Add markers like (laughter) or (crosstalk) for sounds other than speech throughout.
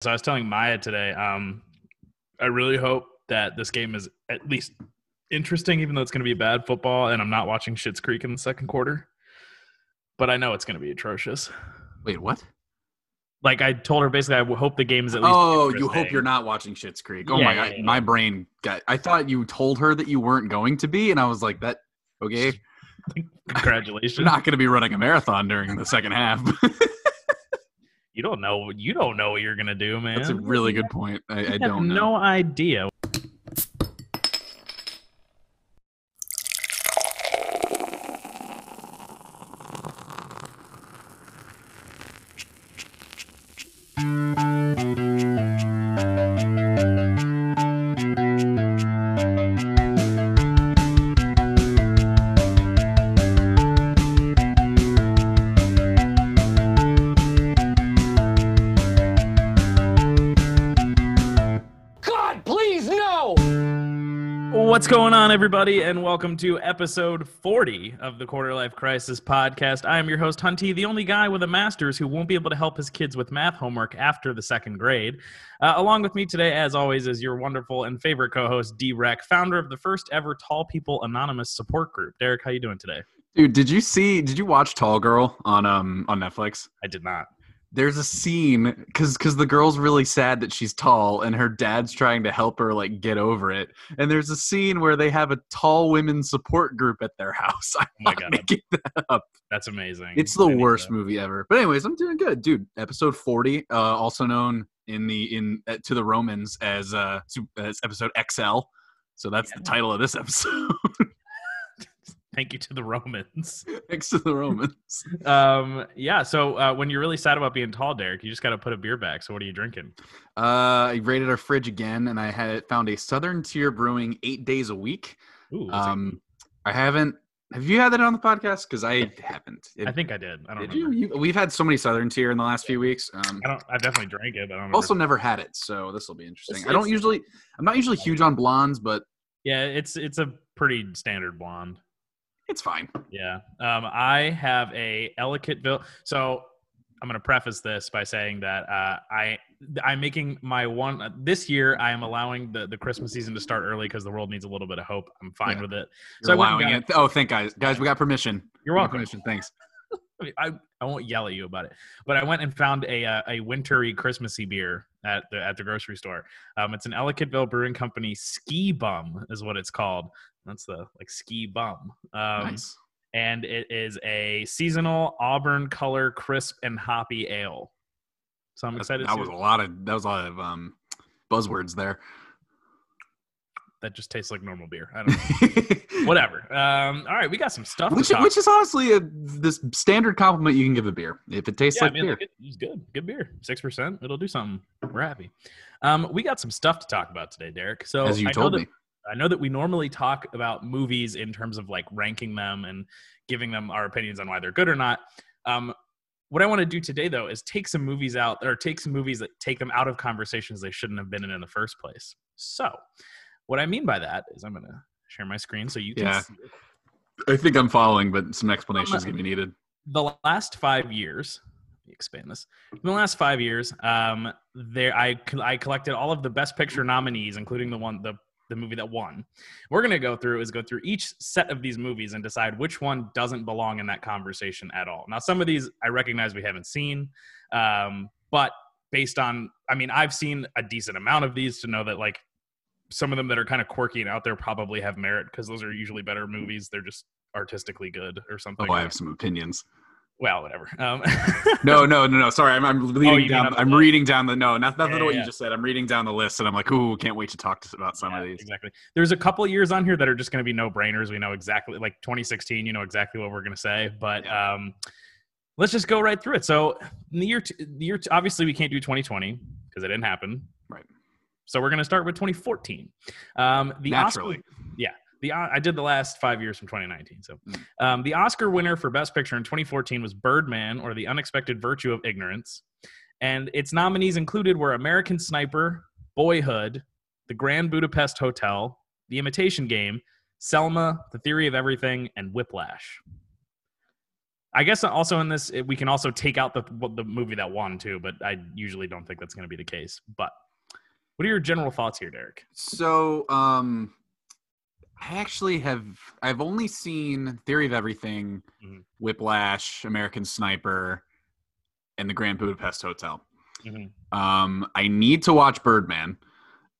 So I was telling Maya today, um, I really hope that this game is at least interesting, even though it's going to be bad football, and I'm not watching Schitt's Creek in the second quarter. But I know it's going to be atrocious. Wait, what? Like I told her, basically, I hope the game is at least. Oh, you hope you're not watching Schitt's Creek. Oh Yeah, my yeah, god, yeah. my brain got. I thought you told her that you weren't going to be, and I was like, that okay. (laughs) Congratulations. You're not going to be running a marathon during the second half. (laughs) you don't know. You don't know what you're going to do, man. That's a really good point. I, I don't know. no idea. On, everybody, and welcome to episode 40 of the Quarter Life Crisis podcast. I am your host, Hunty, the only guy with a master's who won't be able to help his kids with math homework after the second grade. Uh, along with me today, as always, is your wonderful and favorite co-host, DWreck, founder of the first ever Tall People Anonymous support group. Derek, how you doing today? Dude, did you see? Did you watch Tall Girl on um on Netflix? I did not. There's a scene because because the girl's really sad that she's tall and her dad's trying to help her like get over it. And there's a scene where they have a tall women support group at their (laughs) house. I'm Oh my not God. making that up. That's amazing. It's the I worst movie ever. But anyways, I'm doing good, dude. Episode 40, uh, also known in the in uh, to the Romans as uh as episode XL. So that's the title of this (laughs) episode. Thank you to the Romans. (laughs) Next to the Romans. (laughs) Um, yeah. So uh, when you're really sad about being tall, Derek, you just got to put a beer back. So what are you drinking? Uh, I raided our fridge again, and I had found a Southern Tier Brewing eight days a week. Ooh, Um, I haven't. Have you had that on the podcast? Because I haven't. I think I did. I don't you? you? We've had so many Southern Tier in the last few weeks. Um, I don't. I definitely drank it, but I don't. also never had it, so this will be interesting. It's- I don't usually. I'm not usually huge on blondes, but yeah, it's it's a pretty standard blonde. It's fine. Yeah. Um, I have a Ellicottville. So I'm going to preface this by saying that uh, I I'm making my one uh, this year. I am allowing the the Christmas season to start early because the world needs a little bit of hope. I'm fine Yeah. with it. You're I went allowing it. Oh, thank guys. Guys, we got permission. You're welcome. Permission. Thanks. (laughs) I, I I won't yell at you about it, but I went and found a uh, a wintry Christmassy beer at the at the grocery store. Um, it's an Ellicottville Brewing Company Ski Bum is what it's called. That's the like ski bum. Um, nice. and it is a seasonal Auburn color crisp and hoppy ale. So I'm excited. that to was a lot of that was a lot of um buzzwords there. that just tastes like normal beer. I don't know. (laughs) Whatever. Um, all right, we got some stuff. which, to talk which is honestly a, this standard compliment you can give a beer if it tastes yeah, like I mean, beer. like, it's good. Good beer. Six percent. It'll do something. We're happy. Um, we got some stuff to talk about today, Derek. So as you I told that- me. I know that we normally talk about movies in terms of like ranking them and giving them our opinions on why they're good or not. Um, what I want to do today, though, is take some movies out or take some movies that take them out of conversations they shouldn't have been in in the first place. So, what I mean by that is I'm going to share my screen so you can Yeah. I think I'm following, but some explanation is going to be needed. the last five years let me expand this in the last five years um there i i collected all of the best picture nominees including the one the the movie that won. We're going to go through is go through each set of these movies and decide which one doesn't belong in that conversation at all. Now some of these i recognize we haven't seen um but based on i mean i've seen a decent amount of these to know that like some of them that are kind of quirky and out there probably have merit because those are usually better movies. They're just artistically good or something. Oh, I have some opinions. Well, whatever. Um, (laughs) No, no, no, no. Sorry, I'm, I'm reading mean down. the I'm list. reading down the no, not nothing Yeah, to what yeah. you just said. I'm reading down the list, and I'm like, ooh, can't wait to talk to, about some yeah, of these. Exactly. There's a couple years on here that are just going to be no brainers. We know exactly, like 2016, you know exactly what we're going to say. But um, let's just go right through it. So, in the year, t- the year, t- obviously, we can't do 2020 because it didn't happen. Right. So we're going to start with 2014. Um, the Naturally. Oscar, the uh, I did the last five years from 2019. So, Mm. um, the Oscar winner for Best Picture in 2014 was Birdman or The Unexpected Virtue of Ignorance, and its nominees included were American Sniper, Boyhood, The Grand Budapest Hotel, The Imitation Game, Selma, The Theory of Everything, and Whiplash. I guess also in this we can also take out the the movie that won too, but I usually don't think that's going to be the case. But what are your general thoughts here, Derek? So, um, I actually have. I've only seen Theory of Everything, Mhm. Whiplash, American Sniper, and The Grand Budapest Hotel. Mhm. Um, I need to watch Birdman,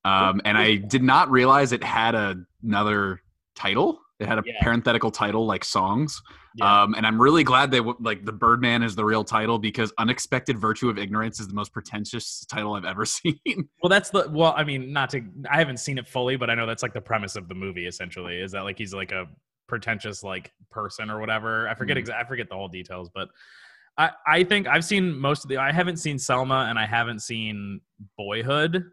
um, and I did not realize it had a, another title. It had a Yeah. parenthetical title like songs. Yeah. Um, and I'm really glad they w- like the Birdman is the real title because Unexpected Virtue of Ignorance is the most pretentious title I've ever (laughs) seen. Well, that's the well. I mean, not to. I haven't seen it fully, but I know that's like the premise of the movie. Essentially, is that like he's like a pretentious like person or whatever. I forget exactly. I forget the whole details, but I I think I've seen most of the. I haven't seen Selma and I haven't seen Boyhood.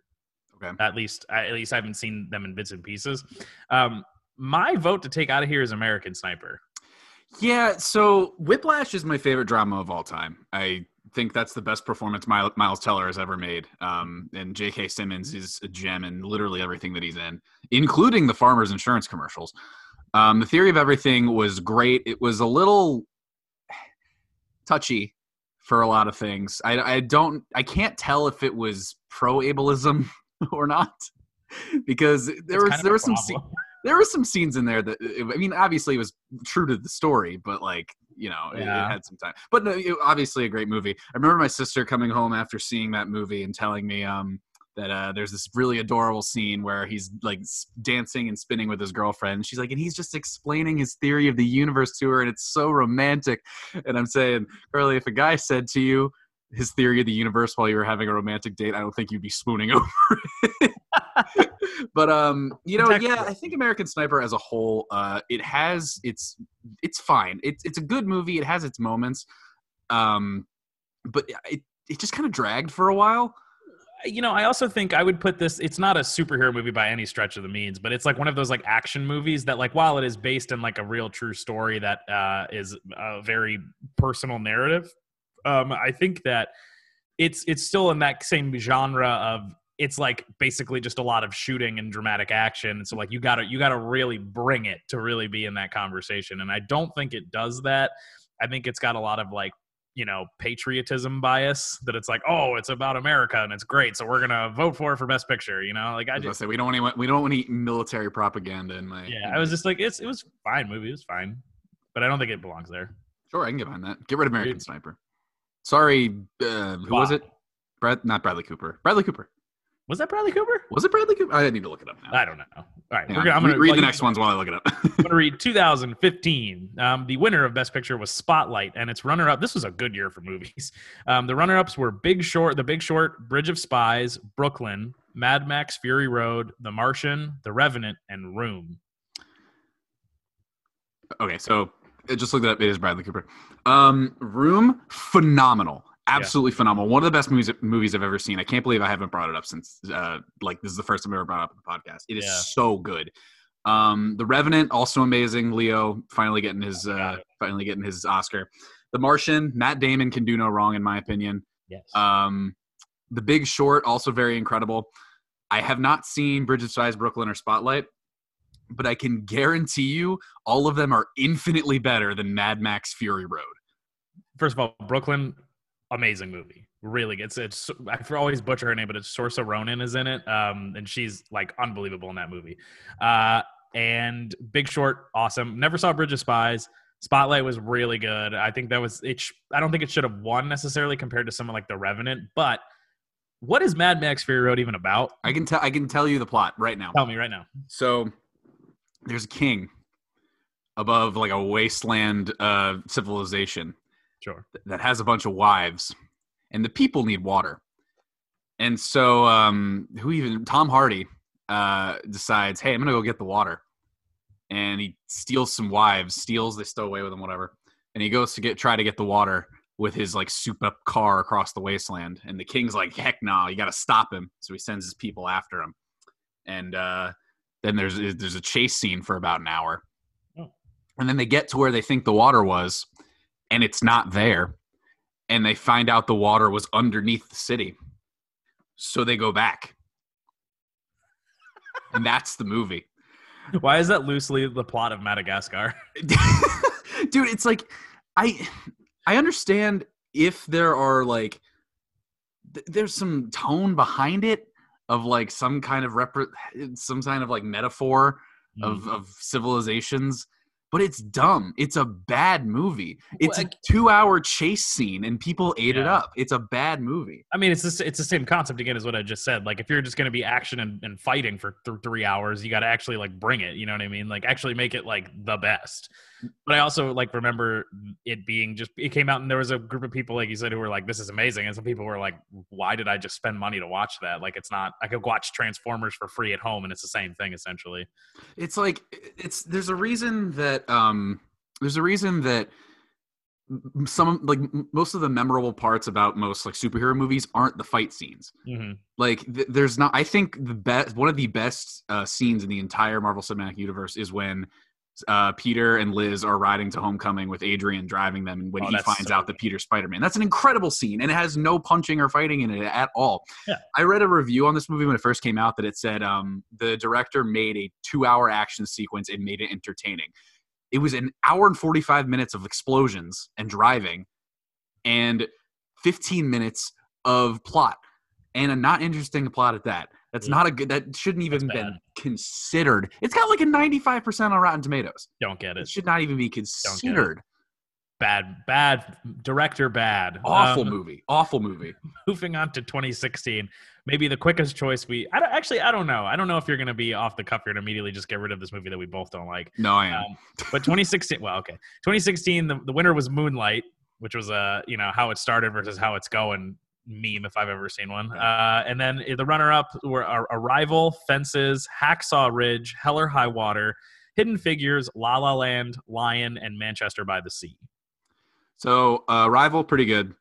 Okay. At least at least I haven't seen them in bits and pieces. Um, my vote to take out of here is American Sniper. Yeah, so Whiplash is my favorite drama of all time. I think that's the best performance Miles, Miles Teller has ever made. Um, and J.K. Simmons is a gem in literally everything that he's in, including the Farmers Insurance commercials. Um, the Theory of Everything was great. It was a little touchy for a lot of things. I, I don't, I can't tell if it was pro ableism (laughs) or not because there It's was there was some. There were some scenes in there that I mean, obviously it was true to the story, but like you know, it- it, had some time. But no, it- obviously a great movie. I remember my sister coming home after seeing that movie and telling me um, that uh, there's this really adorable scene where he's like dancing and spinning with his girlfriend. She's like, and he's just explaining his theory of the universe to her, and it's so romantic. And I'm saying, Carly, if a guy said to you his theory of the universe while you were having a romantic date, I don't think you'd be swooning (laughs) over it. (laughs) (laughs) but um, you know, yeah, I think American Sniper as a whole, uh, it has it's it's fine. It's it's a good movie. It has its moments, um, but it it just kind of dragged for a while. you know, I also think I would put this. It's not a superhero movie by any stretch of the means, but it's like one of those like action movies that, like, while it is based in like a real true story that uh, is a very personal narrative, um, I think that it's it's still in that same genre of it's like basically just a lot of shooting and dramatic action. So like you gotta you gotta really bring it to really be in that conversation, and I don't think it does that. I think it's got a lot of like you know patriotism bias that it's like oh it's about america and it's great so we're gonna vote for it for best picture you know like i I just say we don't want any, we don't want any military propaganda in my. yeah in i was my- just like it's it was fine movie it was fine but i don't think it belongs there sure I can get behind that. Get rid of American Dude. Sniper. Sorry, uh, who was it? Brad, not Bradley Cooper. Bradley Cooper. Was that bradley cooper Was it Bradley Cooper? I need to look it up now. i don't know all right we're gonna, i'm gonna read well, the next ones while I look it up. (laughs) I'm going to read 2015. Um, the winner of Best Picture was Spotlight, and its runner-up. This was a good year for movies. (laughs) Um, the runner-ups were Big Short, The Big Short, Bridge of Spies, Brooklyn, Mad Max: Fury Road, The Martian, The Revenant, and Room. Okay, so it just looked it up. It is Bradley Cooper. Um, Room, phenomenal, absolutely phenomenal. One of the best movies movies I've ever seen. I can't believe I haven't brought it up since uh, like this is the first time I ever brought it up in the podcast. It is Yeah. so good. Um, The Revenant, also amazing. Leo finally getting his uh, finally getting his Oscar. The Martian, Matt Damon can do no wrong in my opinion. Yes. Um, The Big Short, also very incredible. I have not seen Bridge of Brooklyn, or Spotlight, but I can guarantee you all of them are infinitely better than Mad Max Fury Road. First of all, Brooklyn, amazing movie. Really, it's it's. I always butcher her name, but it's Sorsa Ronan is in it, um, and she's like unbelievable in that movie. Uh, and Big Short, awesome. Never saw Bridge of Spies. Spotlight was really good. I think that was it. Sh- I don't think it should have won necessarily compared to someone like The Revenant. But what is Mad Max Fury Road even about? I can tell I can tell you the plot right now. Tell me right now. So there's a king above like a wasteland uh, civilization Sure. that has a bunch of wives, and the people need water. And so, um, who even Tom Hardy uh, decides, hey, I'm gonna go get the water, and he steals some wives, steals, they stow away with him, whatever, and he goes to get try to get the water with his like soup up car across the wasteland, and the king's like, heck no, you got to stop him. So he sends his people after him, and uh, then there's there's a chase scene for about an hour, Oh. and then they get to where they think the water was, and it's not there and they find out the water was underneath the city. So they go back. and that's the movie. (laughs) Why is that loosely the plot of Madagascar? (laughs) (laughs) Dude, it's like I I understand if there are like th- there's some tone behind it of like some kind of rep some kind of like metaphor Mm. of of civilizations but it's dumb it's a bad movie it's Well, a two hour chase scene and people ate it up it's a bad movie I mean, it's the, it's the same concept again as what I just said. Like, if you're just going to be action and, and fighting for th- three hours, you got to actually like bring it. You know what I mean? Like, actually make it like the best. But I also like remember it being just it came out and there was a group of people like you said who were like, "This is amazing," and some people were like, "Why did I just spend money to watch that? Like, it's not. I could watch Transformers for free at home, and it's the same thing essentially." it's like it's there's a reason that um there's a reason that some like most of the memorable parts about most like superhero movies aren't the fight scenes hmm like th- there's not i think the best one of the best uh, scenes in the entire marvel cinematic universe is when uh, peter and liz are riding to homecoming with adrian driving them and when Oh, he finds so out that peter's spider-man. That's an incredible scene and it has no punching or fighting in it at all. Yeah. i read a review on this movie when it first came out that it said um, the director made a two hour action sequence and made it entertaining. It was an hour and 45 minutes of explosions and driving and 15 minutes of plot and a not interesting plot at that. That's Yeah. not a good. That shouldn't even That's been bad. considered. It's got like a ninety-five percent on Rotten Tomatoes. Don't get It it. should not even be considered. Bad, bad director, bad. Awful Um, movie. Awful movie. (laughs) moving on to 2016 maybe the quickest choice we I don't, actually i don't know i don't know if you're going to be off the cuff here and immediately just get rid of this movie that we both don't like No, I am. um, but 2016 well okay 2016 the, the winner was moonlight which was uh you know how it started versus how it's going meme if i've ever seen one uh, and then the runner-up were arrival fences hacksaw ridge hell or high water hidden figures la la land lion and manchester by the sea so, uh, Rival, pretty good.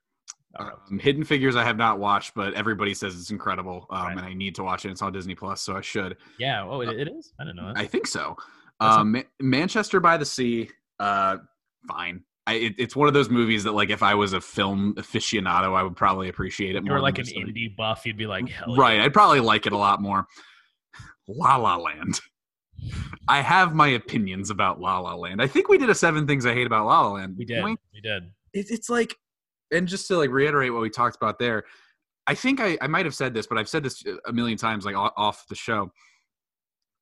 Right. Um, Hidden Figures, I have not watched, but everybody says it's incredible, um, Right. and I need to watch it. It's on Disney Plus, so I should. yeah oh it, it is i didn't know that I think so. Um, Ma- Manchester by the Sea, uh, fine. I, it, it's one of those movies that, like, if I was a film aficionado, I would probably appreciate it more. than like an like- indie buff you'd be like hell right? I'd probably like it a lot more. La La Land. I have my opinions about La La Land. I think we did a seven things I hate about La La Land. We didn't. We did. it, it's like and just to like reiterate what we talked about there i think i, I might have said this but i've said this a million times like off the show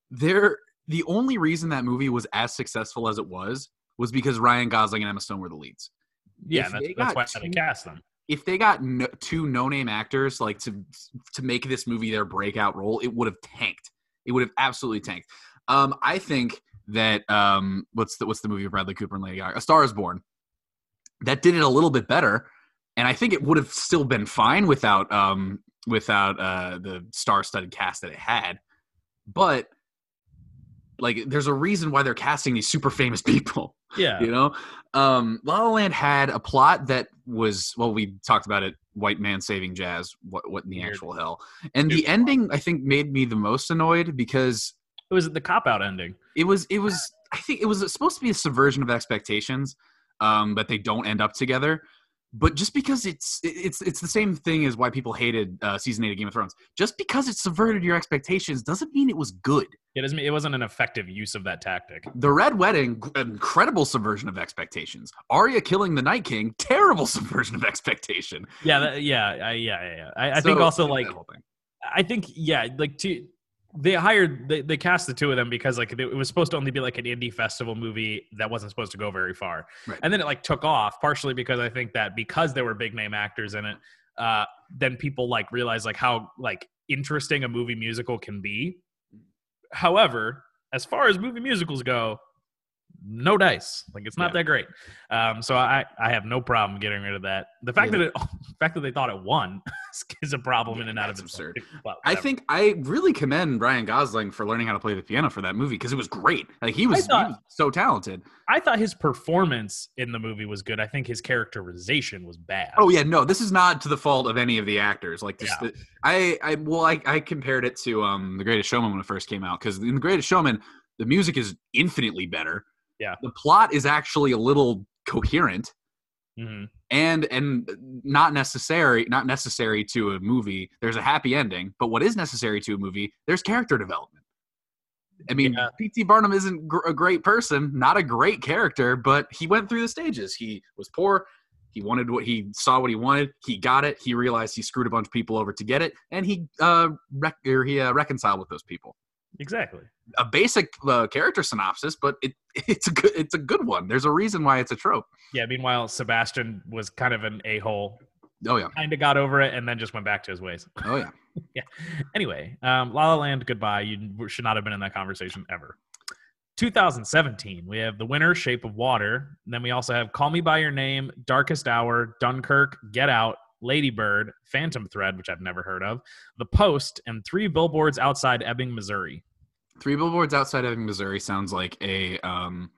there the only reason that movie was as successful as it was was because ryan gosling and emma stone were the leads. Yeah, that's, that's why they two- cast them. if they got no, two no-name actors like to to make this movie their breakout role it would have tanked. It would have absolutely tanked. Um i think that um what's the what's the movie with bradley cooper and lady gaga? A star is born. That did it a little bit better and i think it would have still been fine without um without uh the star-studded cast that it had. But like there's a reason why they're casting these super famous (laughs) people Yeah. you know um la la land had a plot that was well we talked about it white man saving jazz what what in the Weird. actual hell and Weird the ending i think made me the most annoyed because It was the cop out ending. it was it was i think it was supposed to be a subversion of expectations um but they don't end up together but just because it's it's it's the same thing as why people hated uh, season eight of Game of Thrones. Just because it subverted your expectations doesn't mean it was good. It doesn't. It wasn't an effective use of that tactic. The Red Wedding, incredible subversion of expectations. Arya killing the Night King, (laughs) terrible subversion of expectation. Yeah. That, yeah. I, yeah. Yeah. yeah. I, I think also like. I think yeah like to they hired they, they cast the two of them because like it was supposed to only be like an indie festival movie that wasn't supposed to go very far Right. and then it like took off partially because i think that because there were big name actors in it uh then people like realized like how like interesting a movie musical can be however as far as movie musicals go no dice like it's not Yeah. that great um so i i have no problem getting rid of that the fact Yeah. that it (laughs) the fact that they thought it won (laughs) is a problem in and out of absurd. Well, I think I really commend Ryan Gosling for learning how to play the piano for that movie because it was great. Like he was, he was so talented. I thought his performance in the movie was good. I think his characterization was bad. Oh yeah, no, this is not to the fault of any of the actors. Like this, Yeah. the- I, I, well, I, I compared it to um The Greatest Showman when it first came out because in The Greatest Showman, the music is infinitely better. Yeah. the plot is actually a little coherent Mhm. and and not necessary not necessary to a movie there's a happy ending but what is necessary to a movie there's character development I mean, Yeah. P.T. Barnum isn't gr- a great person, not a great character, but he went through the stages. He was poor. He wanted what he saw what he wanted. He got it. He realized he screwed a bunch of people over to get it, and he uh, rec- or he uh, reconciled with those people. Exactly. A basic uh, character synopsis, but it (laughs) it's a good it's a good one. There's a reason why it's a trope. Yeah. Meanwhile, Sebastian was kind of an a hole. Oh yeah, Kind of got over it and then just went back to his ways. (laughs) oh yeah. Yeah. Anyway, um, La La Land, goodbye. You should not have been in that conversation ever. 2017, we have the winner, Shape of Water. And then we also have Call Me by Your Name, Darkest Hour, Dunkirk, Get Out, Lady Bird, Phantom Thread, which I've never heard of, The Post, and three billboards outside Ebbing, Missouri. Three billboards outside Ebbing, Missouri sounds like a um,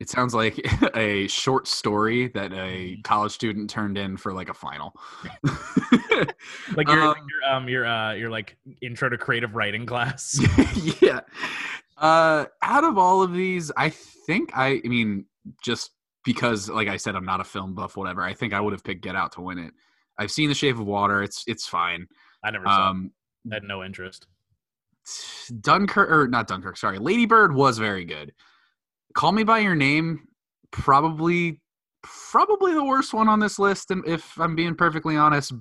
it sounds like (laughs) a short story that a college student turned in for like a final. (laughs) Like your, Um, your um your uh your like intro to creative writing class. (laughs) yeah. Uh, out of all of these, I think I, I mean, just because, like I said, I'm not a film buff, whatever. I think I would have picked Get Out to win it. I've seen The Shape of Water. It's it's fine. I never saw. Um, it. I had no interest. Dunkirk or not Dunkirk, sorry. Lady Bird was very good. Call Me by Your Name, probably probably the worst one on this list, and if I'm being perfectly honest,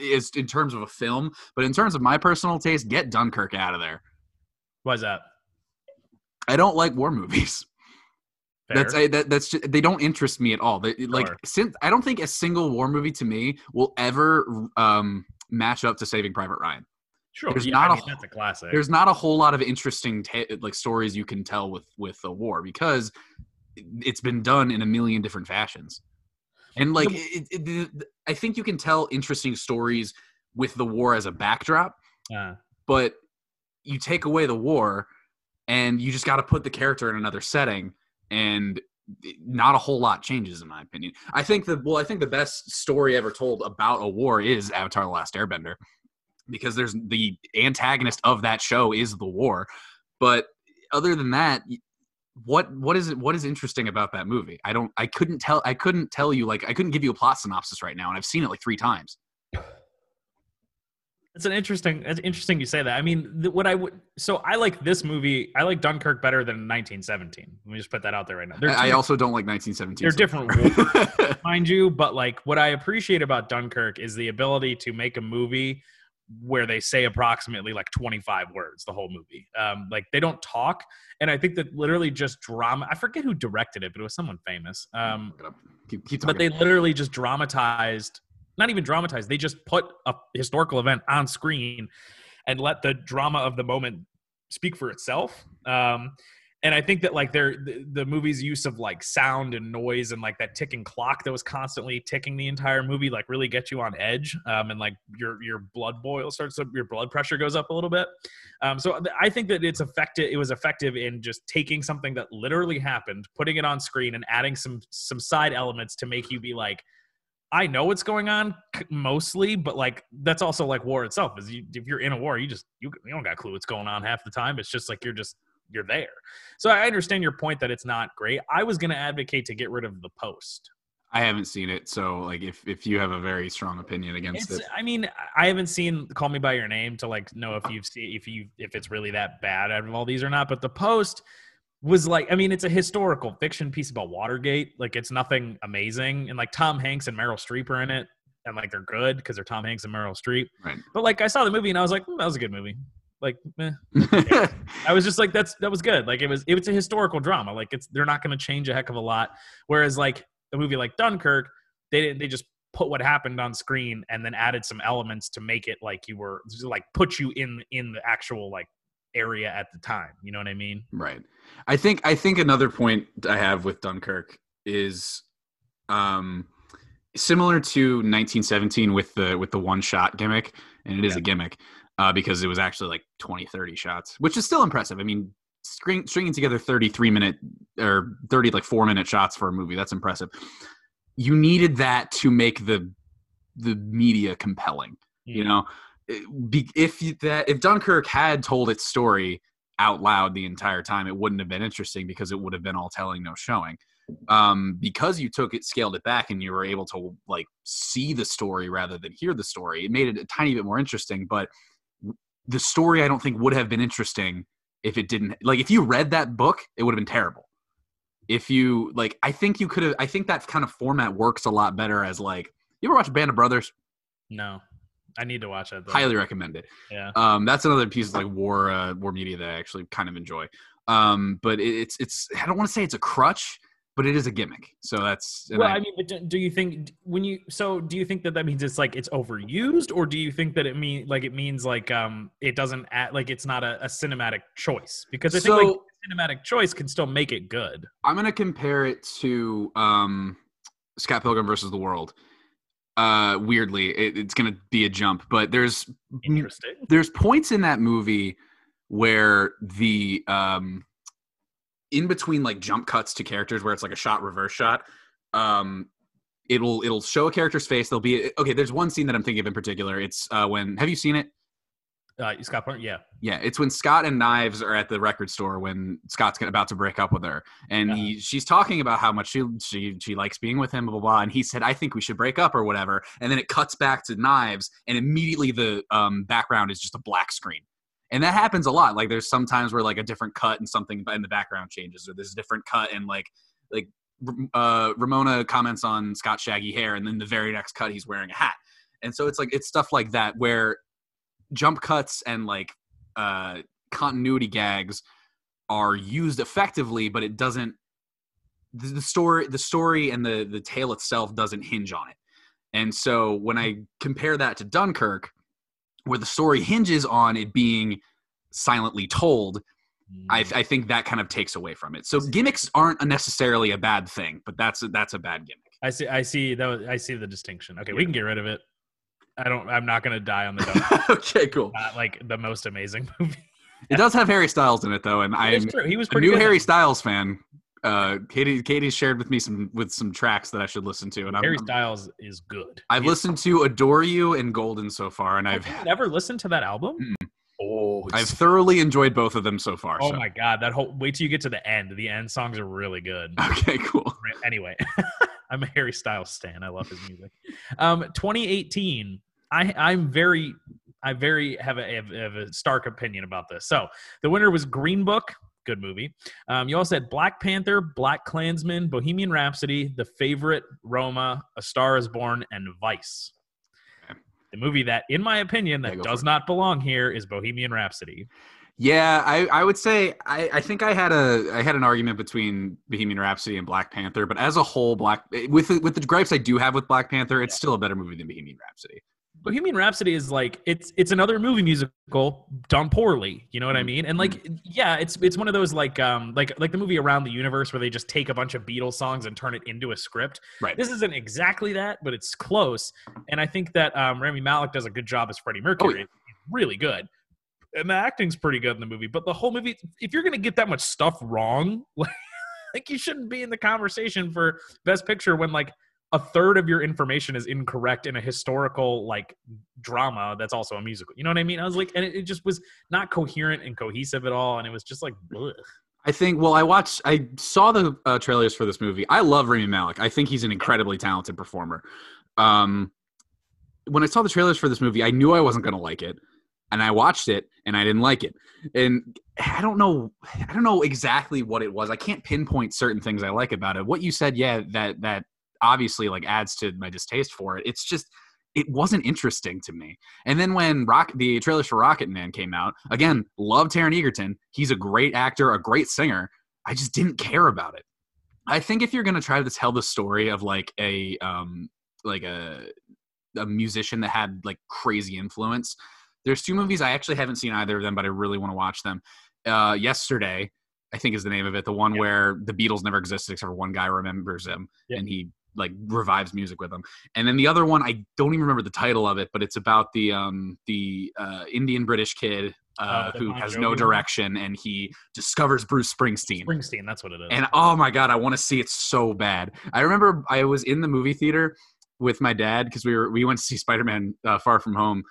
is in terms of a film. But in terms of my personal taste, get Dunkirk out of there. Why is that? I don't like war movies. Fair? That's I, that, that's just, they don't interest me at all. They, Like since I don't think a single war movie to me will ever um, match up to Saving Private Ryan. sure. there's yeah, not I a mean, that's a classic. There's not a whole lot of interesting ta- like stories you can tell with with the war because it's been done in a million different fashions. And like it, it, it- I think you can tell interesting stories with the war as a backdrop, Uh, but you take away the war and you just got to put the character in another setting and not a whole lot changes in my opinion. I think the well i think the best story ever told about a war is avatar the last airbender because there's the antagonist of that show is the war. But other than that what what is it what is interesting about that movie? I don't i couldn't tell i couldn't tell you like i couldn't give you a plot synopsis right now and i've seen it like three times It's an interesting. It's interesting you say that. I mean, th- what I would. So I like this movie. I like Dunkirk better than 1917. Let me just put that out there right now. I, also don't like 1917 they're so different (laughs) mind you, but like what I appreciate about Dunkirk is the ability to make a movie where they say approximately like 25 words the whole movie. Um, like they don't talk, and I think that literally just drama. I forget who directed it, but it was someone famous. Um, Look it up. keep, keep but they literally just dramatized not even dramatized they just put a historical event on screen and let the drama of the moment speak for itself. Um and i think that like their the, the movie's use of like sound and noise and like that ticking clock that was constantly ticking the entire movie like really gets you on edge um and like your your blood boil starts to your blood pressure goes up a little bit. Um so i think that it's effective it was effective in just taking something that literally happened putting it on screen and adding some some side elements to make you be like I know what's going on mostly, but like that's also like war itself. Is you, if you're in a war, you just you, you don't got a clue what's going on half the time. It's just like you're just you're there. So I understand your point that it's not great. I was going to advocate to get rid of the post. I haven't seen it, so like if if you have a very strong opinion against It's, it, I mean, I haven't seen Call Me by Your Name to like know if you've seen if you if it's really that bad out of all these or not. But the post was like, I mean, it's a historical fiction piece about Watergate. Like, it's nothing amazing, and like Tom Hanks and Meryl Streep are in it, and like they're good because they're Tom Hanks and Meryl Streep. Right. But like, I saw the movie and I was like, "Hmm, that was a good movie. Like, eh. (laughs) I was just like, that's that was good. Like, it was it was a historical drama. Like, it's they're not going to change a heck of a lot. Whereas like a movie like Dunkirk, they didn't. They just put what happened on screen and then added some elements to make it like you were like put you in in the actual like area at the time. You know what I mean? right. I think I think another point I have with Dunkirk is um similar to 1917 with the with the one shot gimmick, and it is Yeah. a gimmick uh, because it was actually like 20, 30 shots, which is still impressive. I mean, string, stringing together 33 minute or 30 like four minute shots for a movie that's impressive. You needed that to make the the media compelling. you know if that if dunkirk had told its story out loud the entire time it wouldn't have been interesting because it would have been all telling no showing um, because you took it scaled it back and you were able to like see the story rather than hear the story it made it a tiny bit more interesting but the story i don't think would have been interesting if it didn't like if you read that book, it would have been terrible. If you like, I think you could have. I think that kind of format works a lot better as like. You ever watch Band of Brothers? No, I need to watch it. Though. Highly recommend it. Yeah. Um, that's another piece of like war uh, war media that I actually kind of enjoy. Um, but it, it's it's I don't want to say it's a crutch, but it is a gimmick. So that's Well, I- I mean, but do- do you think when you so do you think that that means it's like it's overused, or do you think that it mean like it means like um it doesn't act like it's not a, a cinematic choice? Because I think like cinematic choice can still make it good. I'm gonna compare it to um, Scott Pilgrim versus the World. Uh, weirdly, it, it's gonna be a jump, but there's Interesting. there's points in that movie where the um in between like jump cuts to characters where it's like a shot reverse shot um it'll it'll show a character's face there'll be okay there's one scene that i'm thinking of in particular it's uh when have you seen it Uh, Scott yeah. yeah it's when scott and knives are at the record store when scott's about to break up with her. And he she's talking about how much she she she likes being with him blah blah blah. And he said i think we should break up or whatever. And then it cuts back to knives and immediately the um background is just a black screen. And that happens a lot. Like there's sometimes where like a different cut and something in the background changes or there's a different cut and like like uh ramona comments on scott's shaggy hair and then the very next cut he's wearing a hat. And so it's like it's stuff like that where jump cuts and like uh continuity gags are used effectively but it doesn't the, the story the story and the the tale itself doesn't hinge on it and so when i compare that to dunkirk where the story hinges on it being silently told I, Mm. I think that kind of takes away from it so gimmicks aren't necessarily a bad thing but that's a, that's a bad gimmick I see. I see. That was, I see the distinction. Okay, we can get rid of it. I don't. I'm not gonna die on the dog. (laughs) okay cool not like the most amazing (laughs) movie. it does have harry styles in it though and i'm true. He was a new harry styles fan uh katie katie shared with me some with some tracks that i should listen to and Harry I'm- Styles is good. i've He's- listened to adore you and golden so far and i've never listened to that album? Mm. Oh, i've thoroughly enjoyed both of them so far oh so. my god! That whole wait till you get to the end. The end songs are really good. (laughs) okay cool anyway, (laughs) I'm a Harry Styles stan. I love his music. Um, 2018. I I'm very I very have a, have, have a stark opinion about this. So the winner was Green Book. Good movie. Um, you also had Black Panther, Black Klansman, Bohemian Rhapsody, The Favorite, Roma, A Star Is Born, and Vice. The movie that, in my opinion, that go does not belong here is Bohemian Rhapsody. Yeah, I, I would say I, I think I had a I had an argument between Bohemian Rhapsody and Black Panther, but as a whole, Black with with the gripes I do have with Black Panther, it's still a better movie than Bohemian Rhapsody. Bohemian Rhapsody is like it's it's another movie musical done poorly. You know what I Mhm. mean? And like yeah, it's it's one of those like um like like the movie Around the Universe where they just take a bunch of Beatles songs and turn it into a script. Right. This isn't exactly that, but it's close. And I think that um Rami Malek does a good job as Freddie Mercury. Oh, yeah. Really good. And the acting's pretty good in the movie, but the whole movie if you're gonna get that much stuff wrong, like, (laughs) like you shouldn't be in the conversation for best picture when like a third of your information is incorrect in a historical like drama that's also a musical. You know what I mean? I was like, and it, it just was not coherent and cohesive at all, and it was just like. I think. Well, I watched. I saw the uh, trailers for this movie. I love Rami Malek. I think he's an incredibly talented performer. Um, when I saw the trailers for this movie, I knew I wasn't going to like it, and I watched it, and I didn't like it. And I don't know. I don't know exactly what it was. I can't pinpoint certain things I like about it. What you said, yeah, that that obviously like adds to my distaste for it. It's just it wasn't interesting to me. And then when Rock the trailers for Rocket Man came out, again, love Taron Egerton. He's a great actor, a great singer. I just didn't care about it. I think if you're gonna try to tell the story of like a um like a a musician that had like crazy influence, there's two movies I actually haven't seen either of them, but I really want to watch them. Uh, yesterday, I think is the name of it, the one Yeah. where the Beatles never existed except for one guy remembers them Yeah. and he like revives music with them. And then the other one, I don't even remember the title of it, but it's about the um the uh, Indian British kid uh, Oh, who has no direction and he discovers Bruce Springsteen. Springsteen. That's what it is. And oh my god, I want to see it so bad. I remember I was in the movie theater with my dad because we were we went to see Spider Man uh, Far From Home,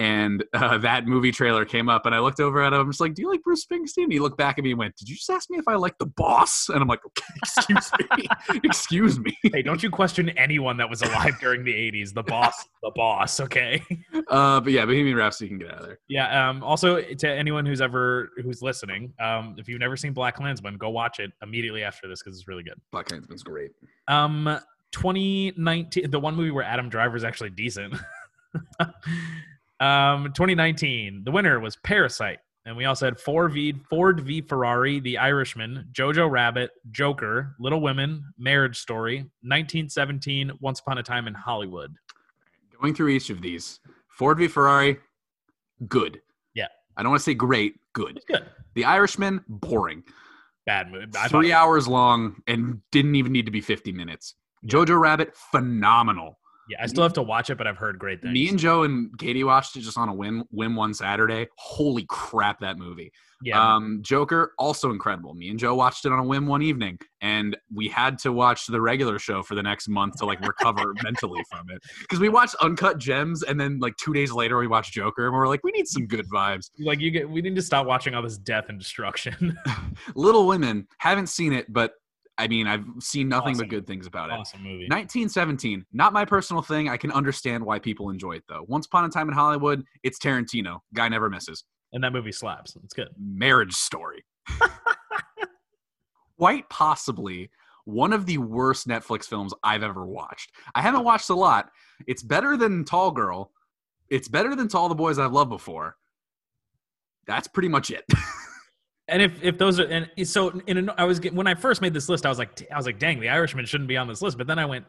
and uh, that movie trailer came up, and I looked over at him. I'm just like, "Do you like Bruce Springsteen?" And he looked back at me and went, "Did you just ask me if I like the Boss?" And I'm like, "Okay, (laughs) excuse me, (laughs) excuse me." (laughs) Hey, don't you question anyone that was alive during the '80s? The boss, the boss. Okay. Uh, but yeah, Bohemian Rhapsody can get out of there. Yeah. Um, also, to anyone who's ever who's listening, um, if you've never seen Black Klansman, go watch it immediately after this because it's really good. Black Klansman's great. Um, 2019, the one movie where Adam Driver is actually decent. Um, 2019, the winner was Parasite, and we also had Ford v Ford v Ferrari, The Irishman, Jojo Rabbit, Joker, Little Women, Marriage Story, 1917, Once Upon a Time in Hollywood. Going through each of these, Ford v Ferrari, good. Yeah. I don't want to say great, good. It's good. The Irishman, boring. Bad movie. Three hours long and didn't even need to be 50 minutes. Yeah. Jojo Rabbit, phenomenal. Yeah, I still have to watch it, but I've heard great things. Me and Joe and Katie watched it just on a whim, whim one Saturday. Holy crap, that movie. yeah, Um, Joker, also incredible. Me and Joe watched it on a whim one evening, and we had to watch the regular show for the next month to like recover (laughs) mentally from it. Because we watched Uncut Gems, and then like two days later, we watched Joker, and we are like, we need some good vibes. like you get, we need to stop watching all this death and destruction. (laughs) (laughs) Little Women, haven't seen it, but I mean, I've seen nothing Awesome. but good things about it. awesome movie. 1917, not my personal thing. I can understand why people enjoy it though. Once Upon a Time in Hollywood, it's Tarantino. Guy never misses. and that movie slaps. It's good. Marriage Story. (laughs) Quite possibly one of the worst Netflix films I've ever watched. I haven't watched a lot. It's better than Tall Girl. It's better than Tall the Boys I've Loved Before. That's pretty much it. (laughs) And if if those are and so in a, I was when I first made this list, I was like I was like, dang, the Irishman shouldn't be on this list. But then I went,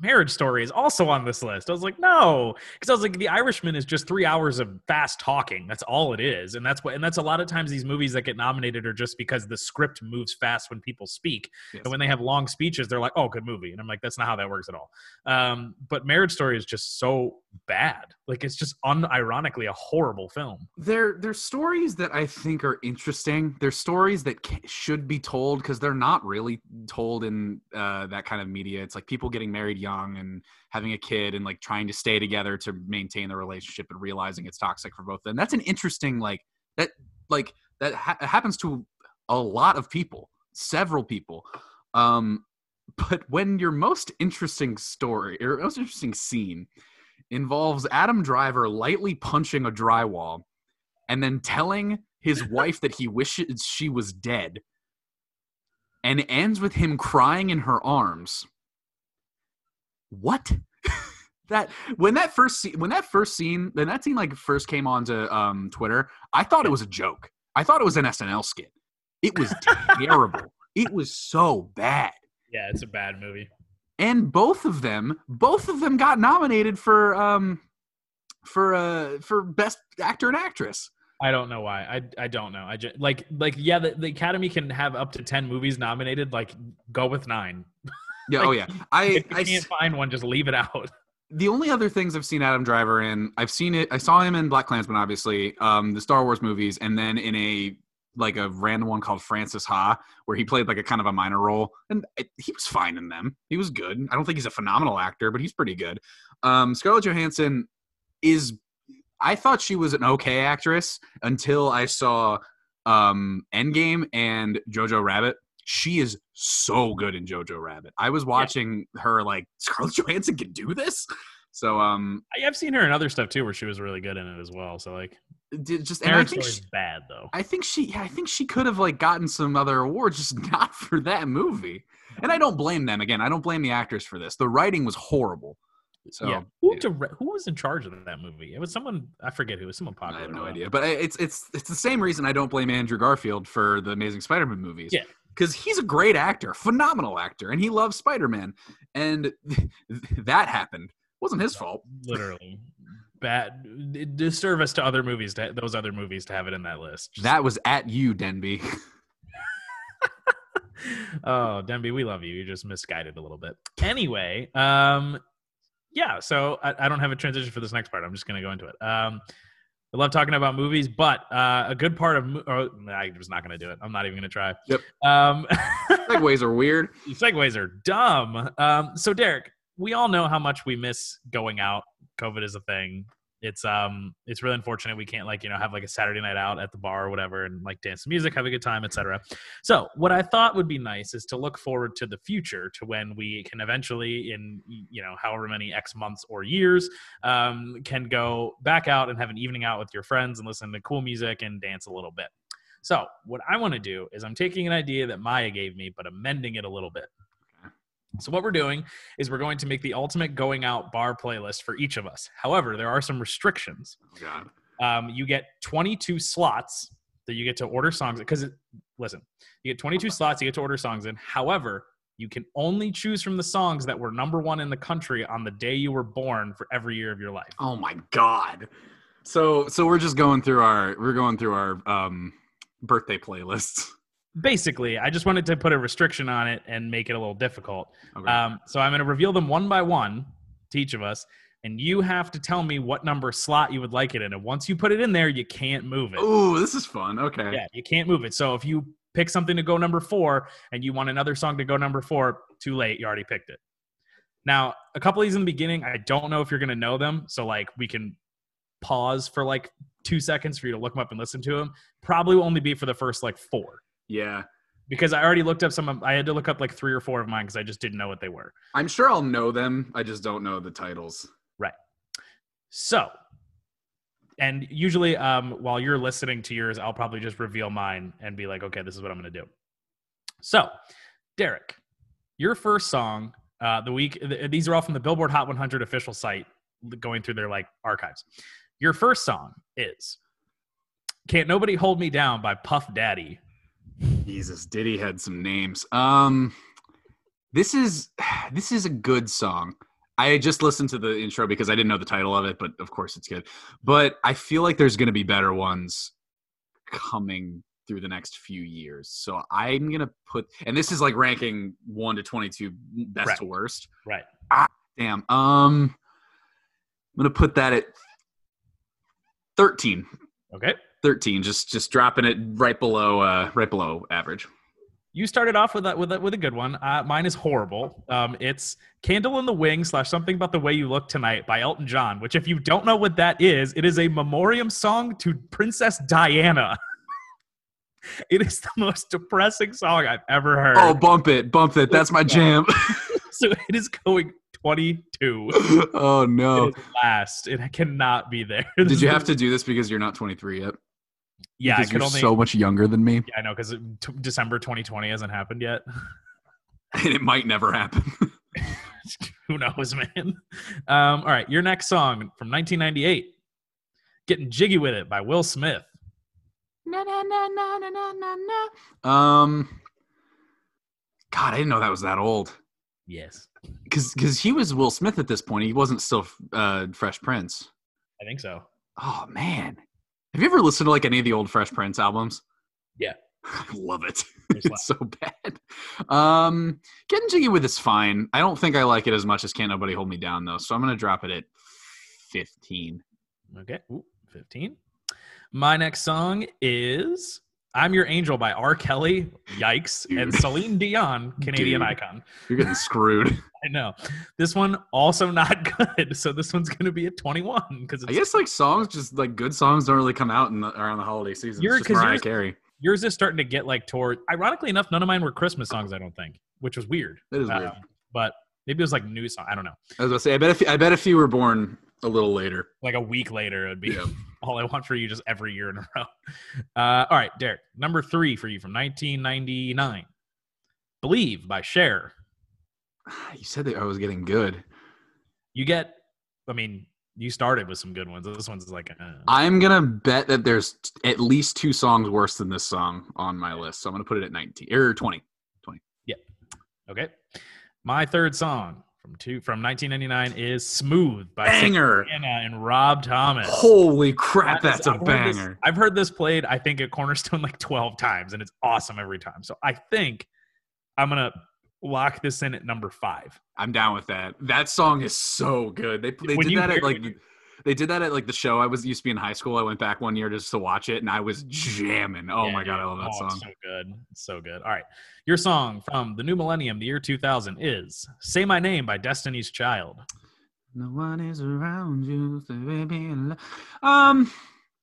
Marriage Story is also on this list. I was like, no, because I was like, the Irishman is just three hours of fast talking. That's all it is, and that's what and that's a lot of times these movies that get nominated are just because the script moves fast when people speak. Yes. And when they have long speeches, they're like, oh, good movie. And I'm like, that's not how that works at all. Um, but Marriage Story is just so bad. Like it's just unironically a horrible film. They're they're stories that I think are interesting. They're stories that should be told because they're not really told in uh, that kind of media. It's like people getting married young and having a kid and like trying to stay together to maintain the relationship and realizing it's toxic for both of them. That's an interesting like that like that ha- happens to a lot of people, several people. Um, (laughs) but when your most interesting story or most interesting scene involves Adam Driver lightly punching a drywall and then telling his (laughs) wife that he wishes she was dead and ends with him crying in her arms. What? (laughs) that when that first scene, when that first scene, when that scene like first came onto um Twitter, I thought it was a joke. I thought it was an SNL skit. It was (laughs) terrible. It was so bad Yeah, it's a bad movie. and both of them both of them got nominated for um for uh for best actor and actress I don't know why. I I don't know. I just like like yeah. The, the Academy can have up to ten movies nominated. Like go with nine. (laughs) yeah Like, oh yeah i If you i can't find one, just leave it out. (laughs) the only other things i've seen adam driver in i've seen it i saw him in black klansman obviously um the star wars movies and then in a like a random one called Frances Ha where he played like a kind of a minor role and it, he was fine in them he was good i don't think he's a phenomenal actor but he's pretty good um scarlett johansson is I thought she was an okay actress until I saw um Endgame and Jojo Rabbit. She is so good in Jojo Rabbit. I was watching her like (laughs) Scarlett Johansson can do this. So um I, I've seen her in other stuff too, where she was really good in it as well. So like, did just and I think she, bad though. I think she yeah, I think she could have like gotten some other awards just (laughs) not for that movie. And I don't blame them again. I don't blame the actors for this. The writing was horrible. So yeah. Who yeah. dire- who was in charge of that movie? It was someone I forget who. It was someone popular. I have no idea, but it's it's it's the same reason I don't blame Andrew Garfield for the Amazing Spider-Man movies. Yeah. Because he's a great actor, phenomenal actor, and he loves Spider-Man, and (laughs) that happened wasn't his fault. Literally bad disservice to other movies. To, those other movies to have it in that list. Just- That was at you, Denby. (laughs) oh, Denby, we love you. You're just misguided a little bit. Anyway, um, yeah. So I, I don't have a transition for this next part. I'm just going to go into it. Um, I love talking about movies, but uh, a good part of mo- oh, I was not going to do it. I'm not even going to try. Yep. Um, (laughs) Segues are weird. segues are dumb. Um, so Derek, we all know how much we miss going out. COVID is a thing. It's um it's really unfortunate we can't like you know have like a Saturday night out at the bar or whatever and like dance to music, have a good time, etc. So what I thought would be nice is to look forward to the future to when we can eventually in you know however many X months or years um, can go back out and have an evening out with your friends and listen to cool music and dance a little bit. So what I want to do is I'm taking an idea that Maya gave me but amending it a little bit. So what we're doing is we're going to make the ultimate going out bar playlist for each of us. However, there are some restrictions. Oh, God. Um, you get 22 slots that you get to order songs because listen, you get 22 slots you get to order songs in. However, you can only choose from the songs that were number one in the country on the day you were born for every year of your life. Oh my God. So so we're just going through our we're going through our um birthday playlists. (laughs) Basically, I just wanted to put a restriction on it and make it a little difficult. Okay. Um, so I'm going to reveal them one by one to each of us, and you have to tell me what number slot you would like it in. And once you put it in there, you can't move it. Ooh, this is fun. Okay. Yeah, you can't move it. So if you pick something to go number four and you want another song to go number four, too late. You already picked it. Now, a couple of these in the beginning, I don't know if you're going to know them. So, like, we can pause for like two seconds for you to look them up and listen to them. Probably will only be for the first like four Yeah. because I already looked up some. Of, I had to look up like three or four of mine because I just didn't know what they were. I'm sure I'll know them. I just don't know the titles. Right. So, and usually, um, while you're listening to yours, I'll probably just reveal mine and be like, okay, this is what I'm going to do. So, Derek, your first song, uh, the week, th- these are all from the Billboard Hot 100 official site, going through their like archives. Your first song is "Can't Nobody Hold Me Down" by Puff Daddy. Jesus, Diddy had some names. Um this is (sighs) this is a good song. I just listened to the intro because I didn't know the title of it, but of course it's good. But I feel like there's going to be better ones coming through the next few years. So I'm going to put and this is like ranking 1 to 22 best Right. to worst. Right. Damn. Um I'm going to put that at 13. Okay. 13 just just dropping it right below uh right below average. You started off with a, with a, with a good one. Uh, mine is horrible. Um, it's "Candle in the Wind" slash "Something About the Way You Look Tonight" by Elton John. Which, if you don't know what that is, it is a memoriam song to Princess Diana. (laughs) it is the most depressing song I've ever heard. Oh, bump it, bump it. That's my jam. (laughs) so it is going twenty-two. (laughs) oh no. is last. It cannot be there. Did you have to do this because you're not 23 yet? Yeah, I could you're only. so much younger than me, yeah, I know because t- December 2020 hasn't happened yet. (laughs) and it might never happen. (laughs) Who knows, man? Um, all right, your next song from 1998, "Getting Jiggy with It" by Will Smith. Na na na na na na na. um, God, I didn't know that was that old. Yes, Because because he was Will Smith at this point. He wasn't still uh, Fresh Prince. I think so. Oh man, have you ever listened to like any of the old Fresh Prince albums? Yeah. (laughs) I love it. (laughs) It's so bad. Um, getting jiggy with is fine. I don't think I like it as much as Can't Nobody Hold Me Down though, so I'm gonna drop it at 15. Okay, Ooh, 15. My next song is "I'm Your Angel" by R. Kelly. Yikes! (laughs) And Dude. Celine Dion, Canadian Dude. icon. You're getting screwed. (laughs) I know. This one also not (laughs) good. So this one's going to be a 21 because I guess like songs, just like good songs, don't really come out in the, around the holiday season. You're- it's just Mariah yours- Carey. yours is starting to get like toward. Ironically enough, none of mine were Christmas songs. I don't think, which was weird. That is weird. Um, but maybe it was like new song. I don't know. I was gonna say, I bet if I bet if you were born a little later, Like a week later, it would be Yeah. All I want for you just every year in a row. (laughs) Uh, all right, Derek, number three for you from 1999. Believe by Cher. you said that I was getting good. You get, I mean, you started with some good ones. This one's like, uh, I'm gonna bet that there's t- at least two songs worse than this song on my list, so I'm gonna put it at 19 or 20. okay. My third song from two from 1999 is "Smooth" by Banger! Santana and Rob Thomas. Holy crap, That is- that's a I've heard this- banger! I've heard this played, I think, at Cornerstone like 12 times, and it's awesome every time. So I think I'm gonna lock this in at number five. I'm down with that. That song is so good. They they When did that at like they did that at like the show. I was used to be in high school. I went back one year just to watch it, and I was jamming. Oh Yeah, my god. I love that Oh, song. so good. It's so good. All right. Your song from the new millennium, the year 2000, is Say My Name by Destiny's Child. No one is around you. so baby, Um,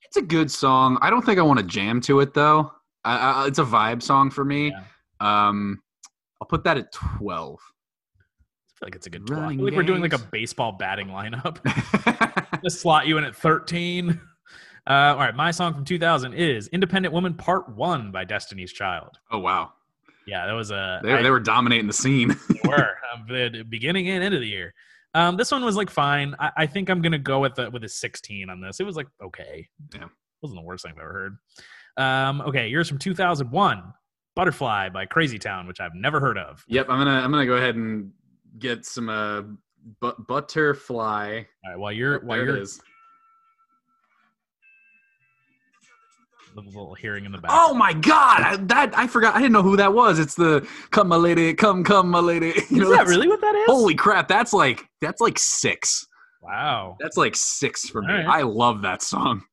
it's a good song. I don't think I want to jam to it though. I, I, it's a vibe song for me. Yeah. Um, I'll put that at twelve. I feel like it's a good 12. I Running feel like we're doing like a baseball batting lineup. (laughs) Just slot you in at 13. Uh, all right, my song from 2000 is "Independent Woman" Part One by Destiny's Child. oh wow, Yeah, that was a they, I- they were dominating the scene. (laughs) They were um, the beginning and end of the year. Um, this one was like fine. I, I think I'm gonna go with the with a 16 on this. It was like okay. Yeah. wasn't the worst thing I've ever heard. Um, okay, yours from 2001, "Butterfly" by Crazy Town, which I've never heard of. yep, I'm gonna I'm gonna go ahead and get some uh but butterfly. All right, while you're while there you're is. the little hearing in the back. Oh my god, I, that I forgot. I didn't know who that was. It's the "Come my lady, come come my lady." (laughs) You know, is that really what that is? Holy crap, that's like that's like six. wow, That's like six for me. All right. I love that song.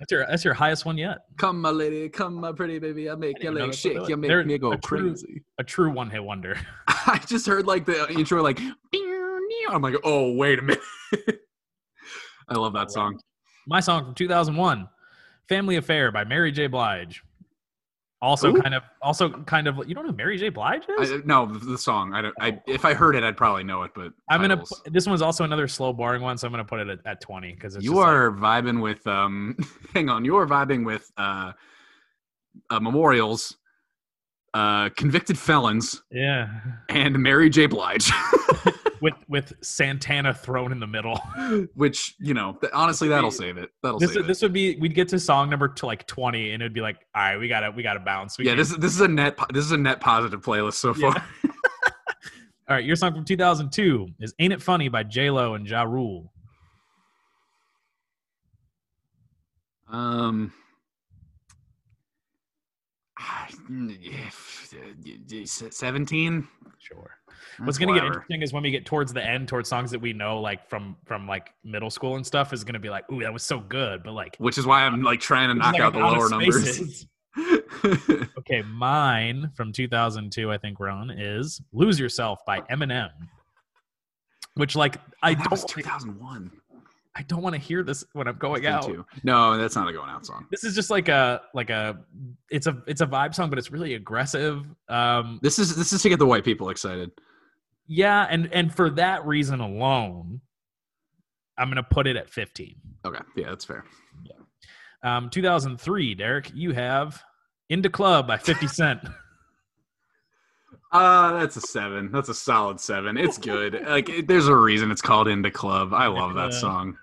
that's your that's your highest one yet. Come my lady, come my pretty baby. I make your legs shake. You make They're me go a true- crazy. A true one hit wonder. (laughs) I just heard like the intro, like I'm like, oh wait a minute. (laughs) I love that song. My song from 2001, "Family Affair" by Mary J. Blige. Also, Who? kind of, also kind of. You don't know who Mary J. Blige is? I, no, the song. I don't. I if I heard it, I'd probably know it. But I'm gonna. This one's also another slow, boring one, so I'm gonna put it at, at 20 because You just like- are vibing with um. (laughs) hang on, you are vibing with uh, uh memorials, uh, convicted felons, yeah, and Mary J. Blige. (laughs) with (laughs) with Santana thrown in the middle. Which you know, honestly, that'll save it. That'll This save this would be we'd get to song number to like 20, and it'd be like, all right, we gotta we gotta bounce. We Yeah, can't- this is this is a net this is a net positive playlist so Yeah. far. (laughs) All right, your song from 2002 is "Ain't It Funny" by J Lo and Ja Rule. Um. Seventeen. Sure. What's gonna get interesting is when we get towards the end, towards songs that we know, like from from like middle school and stuff, is gonna be like, "Ooh, that was so good," but like, Which is why I'm like trying to knock like out the I'm out of lower numbers. (laughs) Okay, mine from 2002, I think, Ron, is "Lose Yourself" by Eminem. Which, like, I oh, that was don't, 2001. I don't want to hear this when I'm going out. Too. No, that's not a going out song. This is just like a like a, it's a it's a vibe song, but it's really aggressive. Um, This is this is to get the white people excited. yeah, and and for that reason alone, I'm gonna put it at 15. Okay, yeah, that's fair. Um, 2003, Derek, you have "In Da Club" by 50 Cent. (laughs) Uh, that's a seven. That's a solid seven. It's good. like, it, there's a reason it's called In Da Club. I love that song.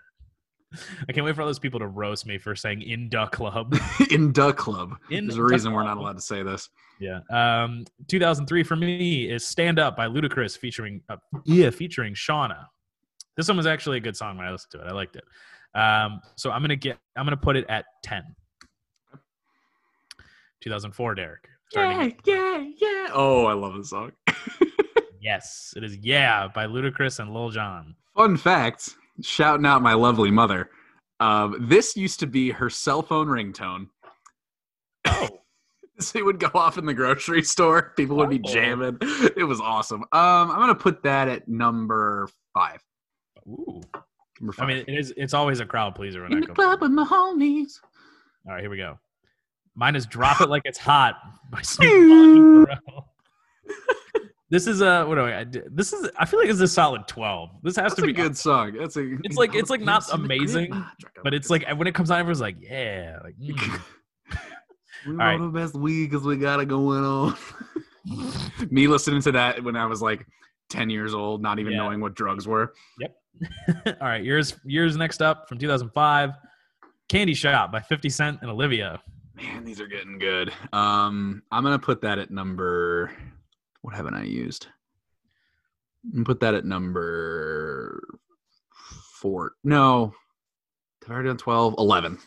I can't wait for all those people to roast me for saying in duck Club." (laughs) in duck Club. In There's a the reason we're not allowed to say this. Yeah. Um, 2003 for me is "Stand Up" by Ludacris, featuring uh, yeah, featuring Shawnna. This one was actually a good song when I listened to it. I liked it. Um, so I'm gonna get I'm gonna put it at 10. 2004, Derek. Starting- yeah, yeah. Oh, I love this song. (laughs) Yes, it is "Yeah" by Ludacris and Lil Jon. Fun fact: shouting out my lovely mother. Um, this used to be her cell phone ringtone. Oh, (laughs) So it would go off in the grocery store. People would be Oh. jamming. It was awesome. Um, I'm gonna put that at number five. ooh. Number I mean, it is. It's always a crowd pleaser when in I the go. club with my homies. All right, here we go. Mine is "Drop It Like It's Hot" by (laughs) Snoop Dogg and Pharrell. (laughs) This is a what do I? This is. I feel like it's a solid twelve. This has That's to a be good song. That's a. It's like- it's like not in the crib. amazing, Ah, But it's like when it comes on, everyone's like, "Yeah!" Like, (laughs) mm. (laughs) we all know the best weed because we got it going on. (laughs) Me listening to that when I was like ten years old, not even Yeah. knowing what drugs were. Yep. All right, yours. Yours next up from 2005, "Candy Shop" by 50 Cent and Olivia. Man, these are getting good. Um, I'm gonna put that at number. What haven't I used? Put that at number four. No, have I already done 12? 11.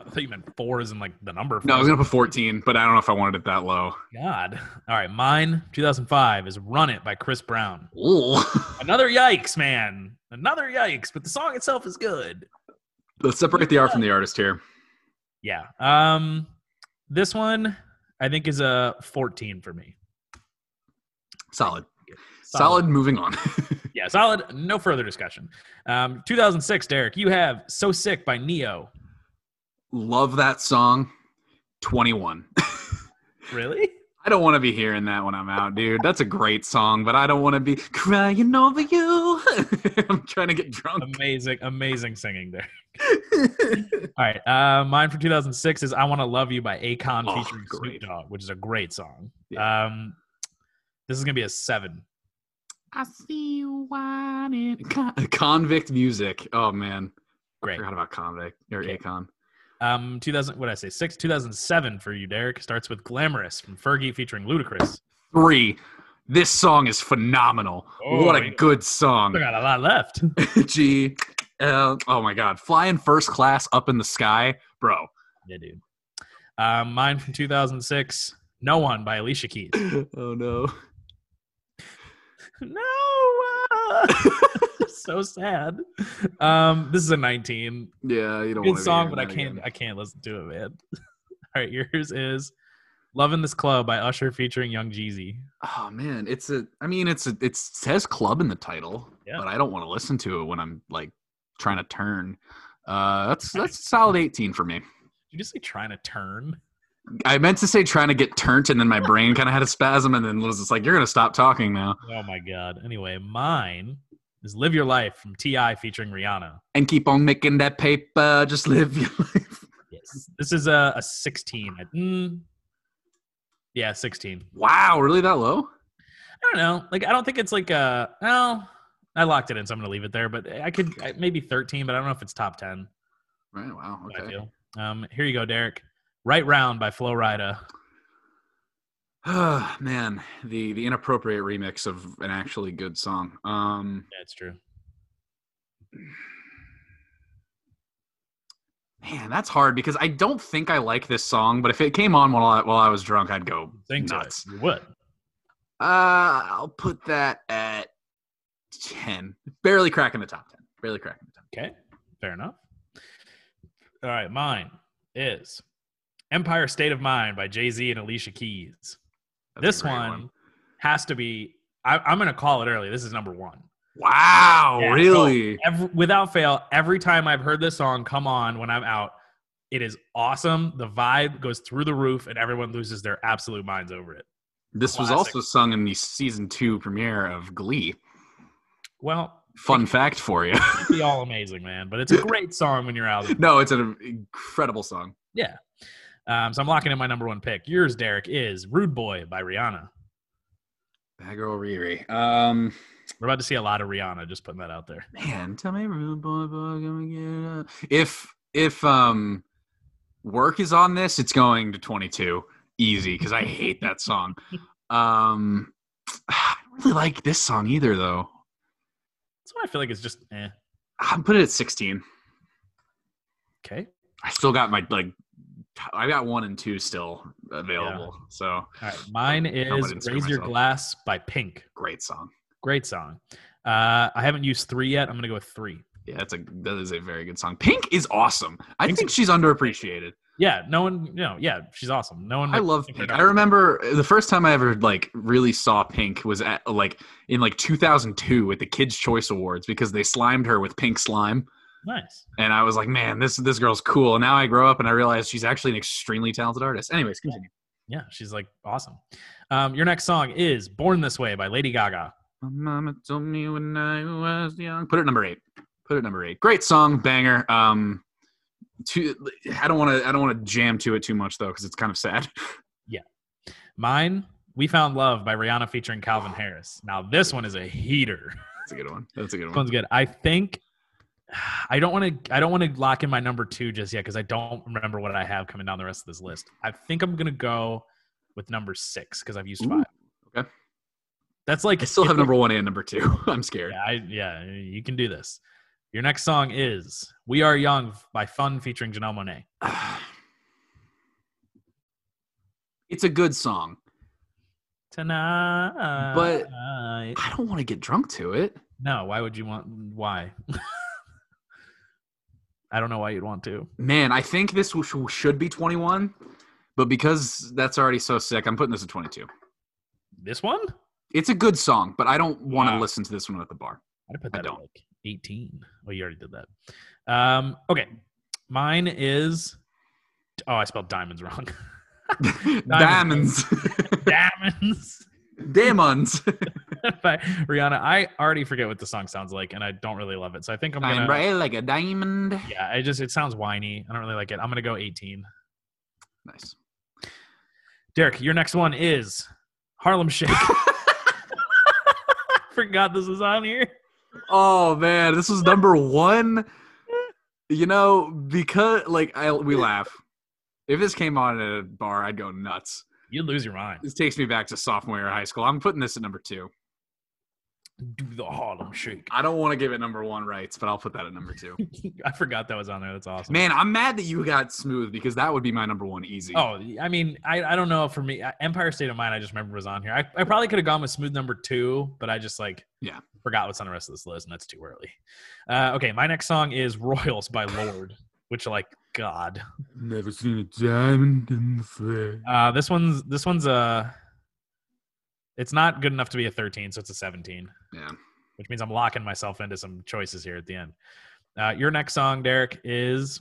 I thought you meant four is in like the number. No, I was gonna put 14, but I don't know if I wanted it that low. God. All right, mine 2005 is "Run It" by Chris Brown. Ooh. (laughs) Another yikes, man. Another yikes, but the song itself is good. Let's separate the art from the artist here. Yeah. Um, this one I think is a 14 for me. Solid. Solid. Moving on. Yeah. (laughs) Yeah, solid. No further discussion. Um, 2006, Derek, you have "So Sick" by Ne-Yo. Love that song. 21. (laughs) Really? I don't want to be hearing that when I'm out, dude. That's a great song, but I don't want to be crying over you. (laughs) I'm trying to get drunk. amazing, amazing singing there. All right, uh, mine for 2006 is "I Want to Love You" by Akon Oh, featuring great. Snoop Dogg, which is a great song. Yeah. Um, this is gonna be a seven. I see you whining. (laughs) Con- (laughs) convict music. Oh man, Great. forgot about convict or Okay. Akon. Um, 2000. What did I say? Six. 2007 for you, Derek. Starts with "Glamorous" from Fergie featuring Ludacris. Three. This song is phenomenal. Oh, what a yeah. good song. Still got a lot left. (laughs) G. L. Oh my God, flying first class up in the sky, bro. yeah, dude. Um, mine from 2006. "No One" by Alicia Keys. oh no. (laughs) no. uh, (laughs) so sad. Um, this is a 19. Yeah, you don't. Good song, but I can't. again. I can't listen to it, man. (laughs) All right, yours is "Love in This Club" by Usher featuring Young Jeezy. Oh man, it's a. I mean, it's a. It says club in the title, Yeah. but I don't want to listen to it when I'm like trying to turn. Uh, that's that's a solid 18 for me. Did you just say trying to turn? I meant to say trying to get turned, and then my brain kind of had a spasm, and then was just like, "You're gonna stop talking now Oh my god. Anyway, mine is "Live Your Life" from T.I. featuring Rihanna. and keep on making that paper. Just live your (laughs) life." Yes, this is a, a 16. I- mm, yeah, 16. Wow, really that low? I don't know. Like, I don't think it's like a. Well, I locked it in, so I'm gonna leave it there. But I could I- maybe 13, but I don't know if it's top 10. Right. Wow. Okay. feel. Um, here you go, Derek. Right Round by Flo Rida. Ah, (sighs) man, the the inappropriate remix of an actually good song. Um, Yeah, it's true. man, that's hard because I don't think I like this song, but if it came on while I, while I was drunk, I'd go it. nuts. You would. Uh, I'll put that at ten. Barely cracking the top ten. Barely cracking the top. 10. Okay, fair enough. All right, mine is Empire State of Mind by Jay Z and Alicia Keys. That's this great one, has to be. I, I'm going to call it early. This is number one. Wow, Yeah, so really? Every, without fail, every time I've heard this song come on when I'm out, it is awesome. The vibe goes through the roof, and everyone loses their absolute minds over it. this was also sung in the season two premiere of Glee. Well, Fun fact for you. it'd be all amazing, man. But it's a great (laughs) song when you're out. no, it's an incredible song. Yeah. Um, so I'm locking in my number one pick. Yours, Derek, is Rude Boy by Rihanna. Bad girl Riri. Um, We're about to see a lot of Rihanna, just putting that out there. man, tell me, rude boy, boy, gonna get up. If if um, work is on this, it's going to 22 easy because I hate that song. Um, I don't really like this song either, though. So I feel like it's just eh. I'm putting it at 16. Okay. I still got my like, I got one and two still available. So All right. Mine is Raise Your myself. Glass by Pink. great song. Great song. Uh, I haven't used three yet. I'm gonna go with three. Yeah, that's a that is a very good song. Pink is awesome. I Pink's think she's underappreciated. Yeah, no one, you know, yeah, she's awesome. No one. I love Pink. I remember the first time I ever like really saw Pink was at like in like 2002 at the Kids Choice Awards because they slimed her with pink slime, nice. and I was like, man, this this girl's cool. And now I grow up and I realize she's actually an extremely talented artist. Anyways, continue. Yeah, she's like awesome. Um, your next song is "Born This Way" by Lady Gaga. My mama told me when I was young. Put it number eight. Put it number eight. Great song, banger. Um, too, I don't want to. I don't want to jam to it too much though, because it's kind of sad. (laughs) Yeah. Mine, "We Found Love" by Rihanna featuring Calvin Harris. Now this one is a heater. That's a good one. That's a good This one. one's good. I think I don't want to. I don't want to lock in my number two just yet because I don't remember what I have coming down the rest of this list. I think I'm gonna go with number six because I've used Ooh, five. okay. That's like I still have number one and number two. (laughs) I'm scared. Yeah, I, yeah, you can do this. Your next song is "We Are Young" by Fun featuring Janelle Monáe. (sighs) it's a good song. Tonight, But- I don't want to get drunk to it. no, why would you want? Why? (laughs) I don't know why you'd want to. Man, I think this should be 21, but because that's already so sick, I'm putting this at 22. This one? It's a good song, but I don't want to Wow. listen to this one at the bar. I'd put that at don't. like 18. Oh, you already did that. Um, okay. Mine is oh, I spelled diamonds wrong. (laughs) (laughs) Diamonds. Diamonds (laughs) Diamonds. (laughs) by Rihanna. I already forget what the song sounds like, and I don't really love it. So I think I'm gonna. I'm bright like a diamond. Yeah, I just it sounds whiny. I don't really like it. I'm gonna go 18. Nice. Derek, your next one is Harlem Shake. (laughs) (laughs) Forgot this was on here. Oh man, this was number one. You know, because like I we laugh. If this came on at a bar, I'd go nuts. You'd lose your mind. This takes me back to sophomore year of high school. I'm putting this at number two. Do the Harlem Shake. I don't want to give it number one rights, but I'll put that at number two. (laughs) I forgot that was on there. That's awesome. Man, I'm mad that you got smooth because that would be my number one easy. Oh, I mean, I, I don't know. For me, Empire State of Mind, I just remember was on here. I, I probably could have gone with Smooth number two, but I just like Yeah. forgot what's on the rest of this list, and that's too early. Uh, okay, my next song is Royals by Lorde, which like God. Never seen a diamond in the flesh. Uh, this one's this one's uh it's not good enough to be a 13, so it's a 17, Yeah. which means I'm locking myself into some choices here at the end. Uh, your next song, Derek, is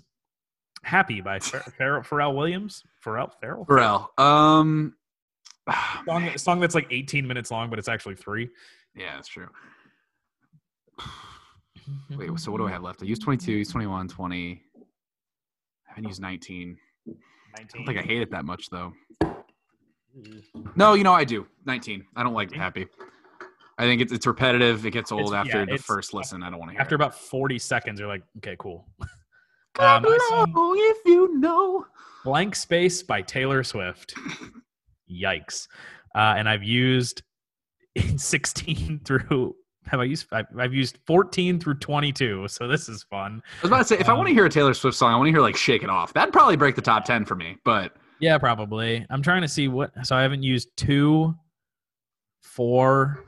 "Happy" by Pharrell, (laughs) Pharrell, Pharrell Williams. Pharrell, Pharrell, Pharrell. Um. (sighs) song, song that's like 18 minutes long, but it's actually three. Yeah, that's true. (sighs) Wait, so what do I have left? I used 22, used 21, 20. I haven't used 19. I don't think I hate it that much though. No, you know I do. 19. I don't like 19? happy. I think it's it's repetitive. It gets old It's- after yeah, the first listen. I don't want to hear. After it. about 40 seconds, you're like, okay, cool. Clap my song- along if you know. Blank Space by Taylor Swift. (laughs) Yikes. Uh, and I've used (laughs) 16 through, have I used, I've, I've used 14 through 22. (laughs) So this is fun. I was about to say if I Um, want to hear a Taylor Swift song, I want to hear like "Shake It Off." That'd probably break the top ten for me. But Yeah, probably. I'm trying to see what, so I haven't used two, four,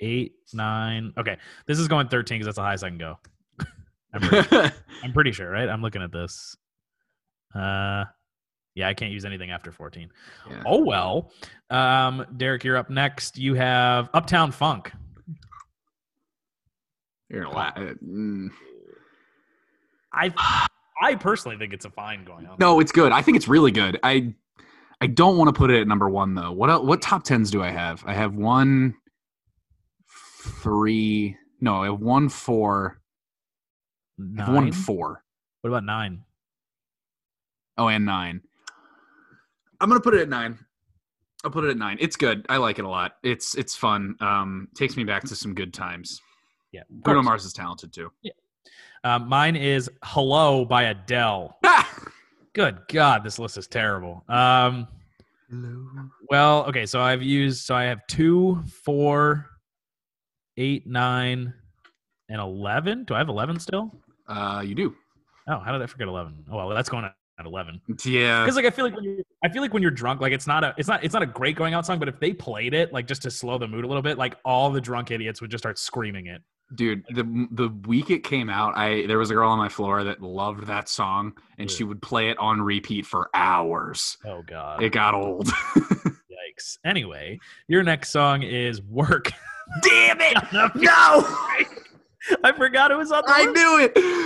eight, nine. Okay. This is going 13 because that's the highest I can go. (laughs) I'm pretty, (laughs) I'm pretty sure, right? I'm looking at this. Uh, yeah, I can't use anything after 14. Yeah. Oh well. Um, Derek, you're up next. You have Uptown Funk. you're gonna laugh. Mm. I I personally think it's a fine going on. No, it's good. I think it's really good. I I don't want to put it at number one though. What what top tens do I have? I have one, three. No, I have one four. I have one four. What about nine? Oh, and nine. I'm gonna put it at nine. I'll put it at nine. It's good. I like it a lot. It's it's fun. Um, takes me back to some good times. Yeah. Bruno. Mars is talented too. Um, mine is Hello by Adele. (laughs) Good God, this list is terrible. Um, well, okay, so I've used so I have two, four, eight, nine, and eleven. Do I have eleven still? Uh, you do. Oh, how did I forget eleven? Oh well, that's going at eleven. Yeah. Because like I feel like when you're, I feel like when you're drunk, like it's not a it's not it's not a great going out song, but if they played it like just to slow the mood a little bit, like all the drunk idiots would just start screaming it. Dude, the the week it came out, I there was a girl on my floor that loved that song, and she would play it on repeat for hours. Oh god, It got old. (laughs) yikes. Anyway, your next song is "Work." Damn it! (laughs) no, (laughs) I forgot it was on. The I list. knew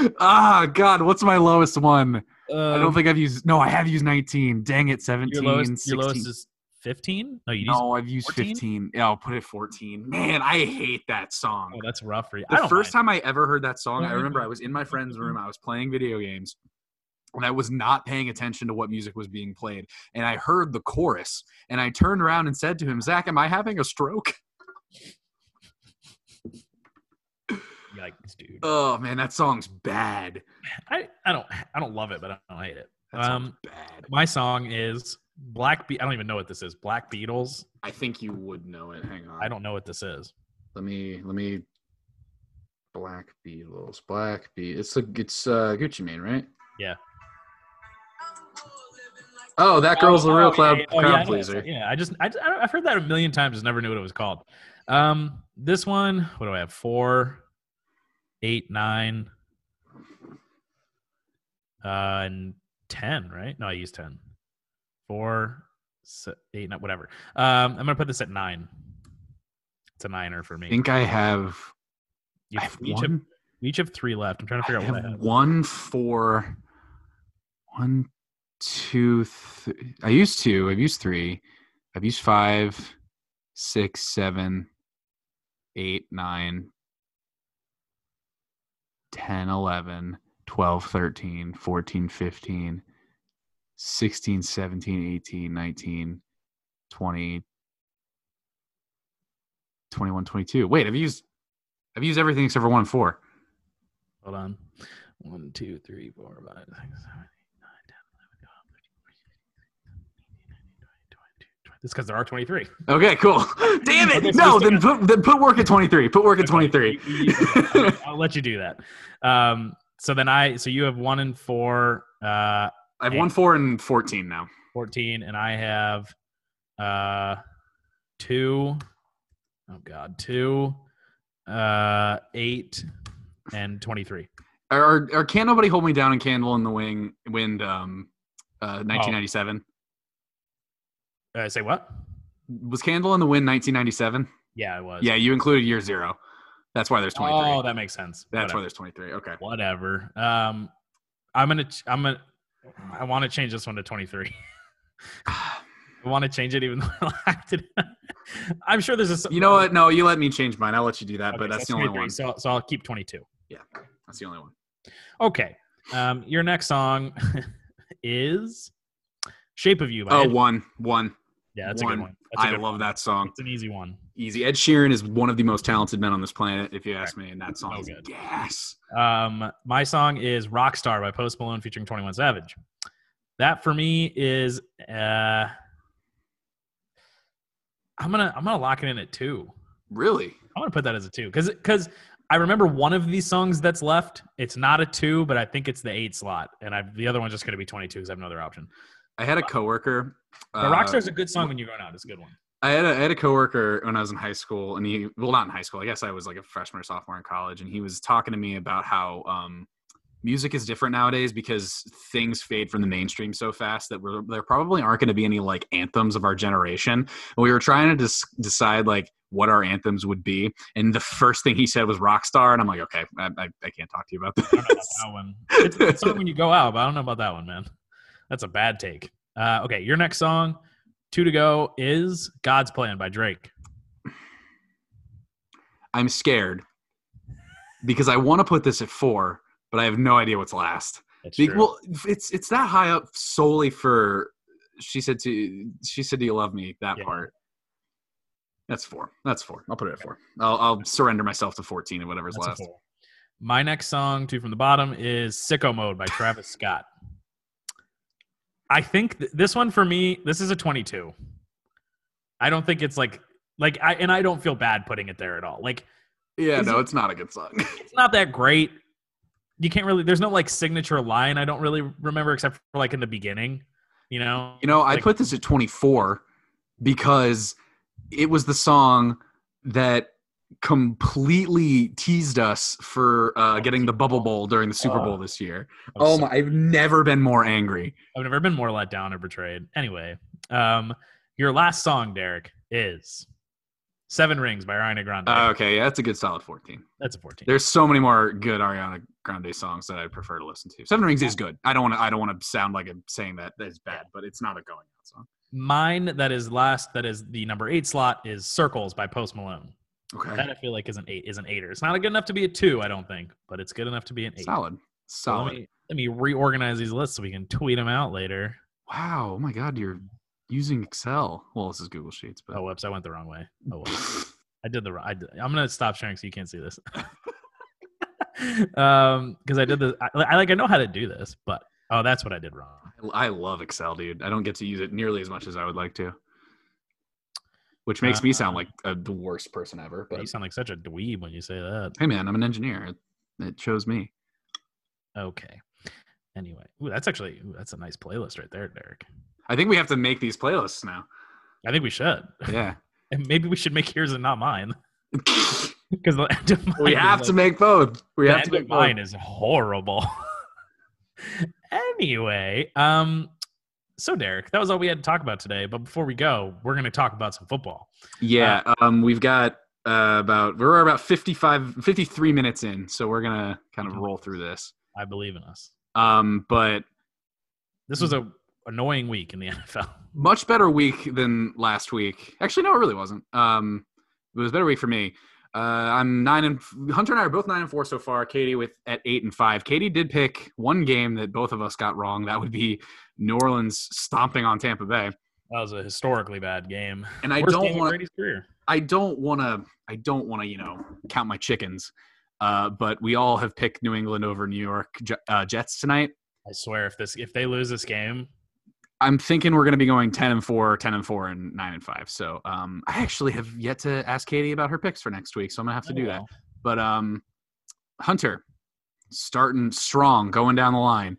it. Ah, God, what's my lowest one? I Um, don't think I've used. No, I have used 19. Dang it, 17. your lowest. 16. Your lowest is fifteen. No, you used. no, I've used 14? 15. Yeah, I'll put it 14. Man, I hate that song. Oh, that's rough for you. The first mind. time I ever heard that song, I remember. I was in my friend's (laughs) room. I was playing video games, and I was not paying attention to what music was being played. And I heard the chorus, and I turned around and said to him, "Zach, am I having a stroke?" (laughs) Yikes, dude. Oh man, that song's bad. I, I don't I don't love it, but I don't hate it. Um, bad. My song is Black. Be- I don't even know what this is. Black Beatles. I think you would know it. Hang on. I don't know what this is. Let me. Let me. Black Beatles. Black Beat. It's a. It's uh, Gucci Mane, right? Yeah. Oh, that girl's Oh, a real oh, cloud, yeah, yeah. Oh, crowd yeah, I pleaser. Yeah, I just I, I- I've heard that a million times. Just never knew what it was called. Um, this one. What do I have? Four, eight, nine, uh, and ten. Right? No, I used ten. Four, eight, whatever. Um, I'm gonna put this at nine. It's a niner for me. I think I have. You- I have we, each have, one, we each have three left. I'm trying to I figure out what I have have. one for th- I used two. I've used three. I've used five, six, seven, eight, nine, 10, 11, 12, 13, 14, 15, 16, 17, 18, 19, 20, 21, 22. Wait, I've used I've used everything except for one and four. Hold on. One, two, three, four, five, six, seven, eight, nine, 10, 11, 12, 13, 14, 15, 16, 17, 18, 19, 20, 21. It's because there are 23. Okay, cool. (laughs) Damn Okay, it! so No, then put then put work at twenty three. Put work at twenty three. You- you- I'll, (laughs) I'll let you do that. Um, so then I, so you have one and four, uh, I've one, four and fourteen now. 14, and I have uh, two, oh God, two, uh, eight, and 23. Or, are, are Can't Nobody Hold Me Down and Candle in the Wing wind um uh nineteen ninety seven? Uh, say what? Was Candle in the Wind nineteen ninety seven? Yeah, it was. Yeah, you included year zero. That's why there's twenty three. Oh, that makes sense. That's Whatever. why there's twenty three. Okay. whatever. Um, I'm gonna, I'm gonna, I want to change this one to 23. (sighs) I want to change it, even though I liked it. (laughs) I'm sure there's a. You know what? No, you let me change mine. I'll let you do that, Okay, but so that's the only one. So, so I'll keep 22. Yeah, That's the only one. Okay. Um, your next song (laughs) is "Shape of You." By Oh, Ed- one, one. Yeah, that's a good one. A I good love one. that song. It's an easy one. Easy. Ed Sheeran is one of the most talented men on this planet, if you ask me, and that song So is good. yes. Um, my song is "Rockstar" by Post Malone featuring 21 Savage. That for me is uh, I'm gonna I'm gonna lock it in at two. Really? I'm gonna put that as a two because because I remember one of these songs that's left. It's not a two, but I think it's the eight slot, and I the other one's just gonna be 22 because I have no other option. I had a coworker. Uh, Rockstar's a good song when you're going out. It's a good one. I had a, I had a coworker when I was in high school, and he well not in high school. I guess I was like a freshman or sophomore in college, and he was talking to me about how um, music is different nowadays because things fade from the mainstream so fast that we're, there probably aren't going to be any like anthems of our generation. And we were trying to dis- decide like what our anthems would be, and the first thing he said was Rockstar, and I'm like, okay, I, I, I can't talk to you about I don't know about that one. It's good when you go out, but I don't know about that one, man. That's a bad take. Uh, okay, your next song, two to go, is "God's Plan" by Drake. I'm scared because I want to put this at four, but I have no idea what's last. That's Be- true. well, it's it's that high up solely for she said to she said, "Do you love me?" That Yeah. part. That's four. That's four. I'll put it at four. I'll, I'll surrender myself to fourteen and whatever's That's left. My next song, two from the bottom, is "Sicko Mode" by Travis Scott. I think th- this one for me, this is a 22. I don't think it's like like I and I don't feel bad putting it there at all. Like Yeah, no, it- it's not a good song. (laughs) it's not that great. You can't really. There's no like signature line. I don't really remember except for like in the beginning. You know. you know, I Like- put this at twenty four because it was the song that completely teased us for uh, getting the bubble bowl during the Super Bowl Oh. this year. Oh my! I've never been more angry. I've never been more let down or betrayed. Anyway, um, your last song, Derek, is Seven Rings by Ariana Grande. Uh, okay, yeah, that's a good solid fourteen. That's a 14. There's so many more good Ariana Grande songs that I prefer to listen to. Seven Rings is good. I don't want to. I don't want to sound like I'm saying that that's bad, but it's not a going out song. Mine that is last, that is the number eight slot, is Circles by Post Malone. Okay, That I feel like is an eight, is an eighter. It's not good enough to be a two, I don't think, but it's good enough to be an eight. solid, So let solid. me, let me reorganize these lists so we can tweet them out later. Wow. Oh my God, you're using Excel. Well, this is Google Sheets, but Oh, whoops, I went the wrong way. (laughs) Oh, well. I did the wrong. I I'm gonna stop sharing so you can't see this. (laughs) um, because I did the. I, I like. I know how to do this, but oh, that's what I did wrong. I love Excel, dude. I don't get to use it nearly as much as I would like to, which makes me sound Uh, like a, the worst person ever. But You sound like such a dweeb when you say that. hey, man, I'm an engineer. It, it shows me. Okay. Anyway, ooh, that's actually ooh, that's a nice playlist right there, Derek. I think we have to make these playlists now. I think we should, Yeah. (laughs) and maybe we should make yours and not mine, (laughs) (laughs) because the end of mine we have like- to make both. We have to make both. mine is horrible. anyway, um, so Derek, that was all we had to talk about today. But before we go, we're going to talk about some football. Yeah, um, we've got uh, about we're about 55, 53 minutes in, so we're gonna kind of roll through this. I believe in us. Um, but This was a annoying week in the (laughs) NFL. much better week than last week. Actually, no, it really wasn't. Um, it was a better week for me. Uh, I'm nine and Hunter and I are both nine and four so far. Katie with at eight and five. Katie did pick one game that both of us got wrong. That would be New Orleans stomping on Tampa Bay. That was a historically bad game. And I Worst don't want to. I don't want to. I don't want to. You know, count my chickens. Uh, but we all have picked New England over New York uh, Jets tonight. I swear, if this if they lose this game, I'm thinking we're going to be going 10 and 4, 10 and 4, and 9 and 5. So um, I actually have yet to ask Katie about her picks for next week. So I'm going to have to oh do that. But um, Hunter, starting strong, going down the line.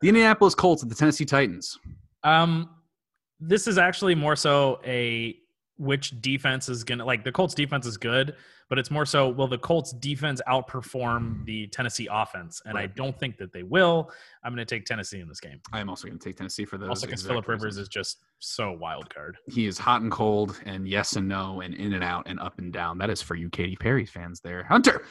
The Indianapolis Colts at the Tennessee Titans. Um, this is actually more so a which defense is gonna like the Colts defense is good, but it's more so will the Colts defense outperform the Tennessee offense? And I don't think that they will. I'm gonna take Tennessee in this game. I am also going to take Tennessee for those. Also, because Philip Rivers is just so wild card. He is hot and cold, and yes and no, and in and out, and up and down. That is for you, Katy Perry fans there. Hunter,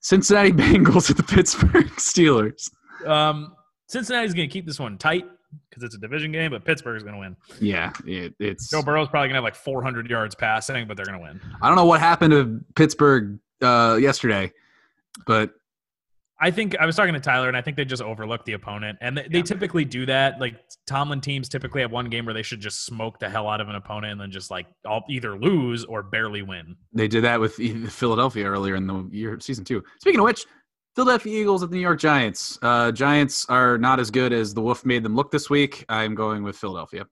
Cincinnati (laughs) Bengals at the Pittsburgh Steelers. Um, Cincinnati's gonna keep this one tight because it's a division game, but Pittsburgh's gonna win. Yeah, it, it's. Joe Burrow's probably gonna have like 400 yards passing, but they're gonna win. I don't know what happened to Pittsburgh uh, yesterday, but I think I was talking to Tyler, and I think they just overlooked the opponent, and they, they typically do that. Like Tomlin teams typically have one game where they should just smoke the hell out of an opponent, and then just like all, either lose or barely win. they did that with Philadelphia earlier in the year, season two. Speaking of which, Philadelphia Eagles at the New York Giants. Uh, Giants are not as good as the Wolf made them look this week. I'm going with Philadelphia.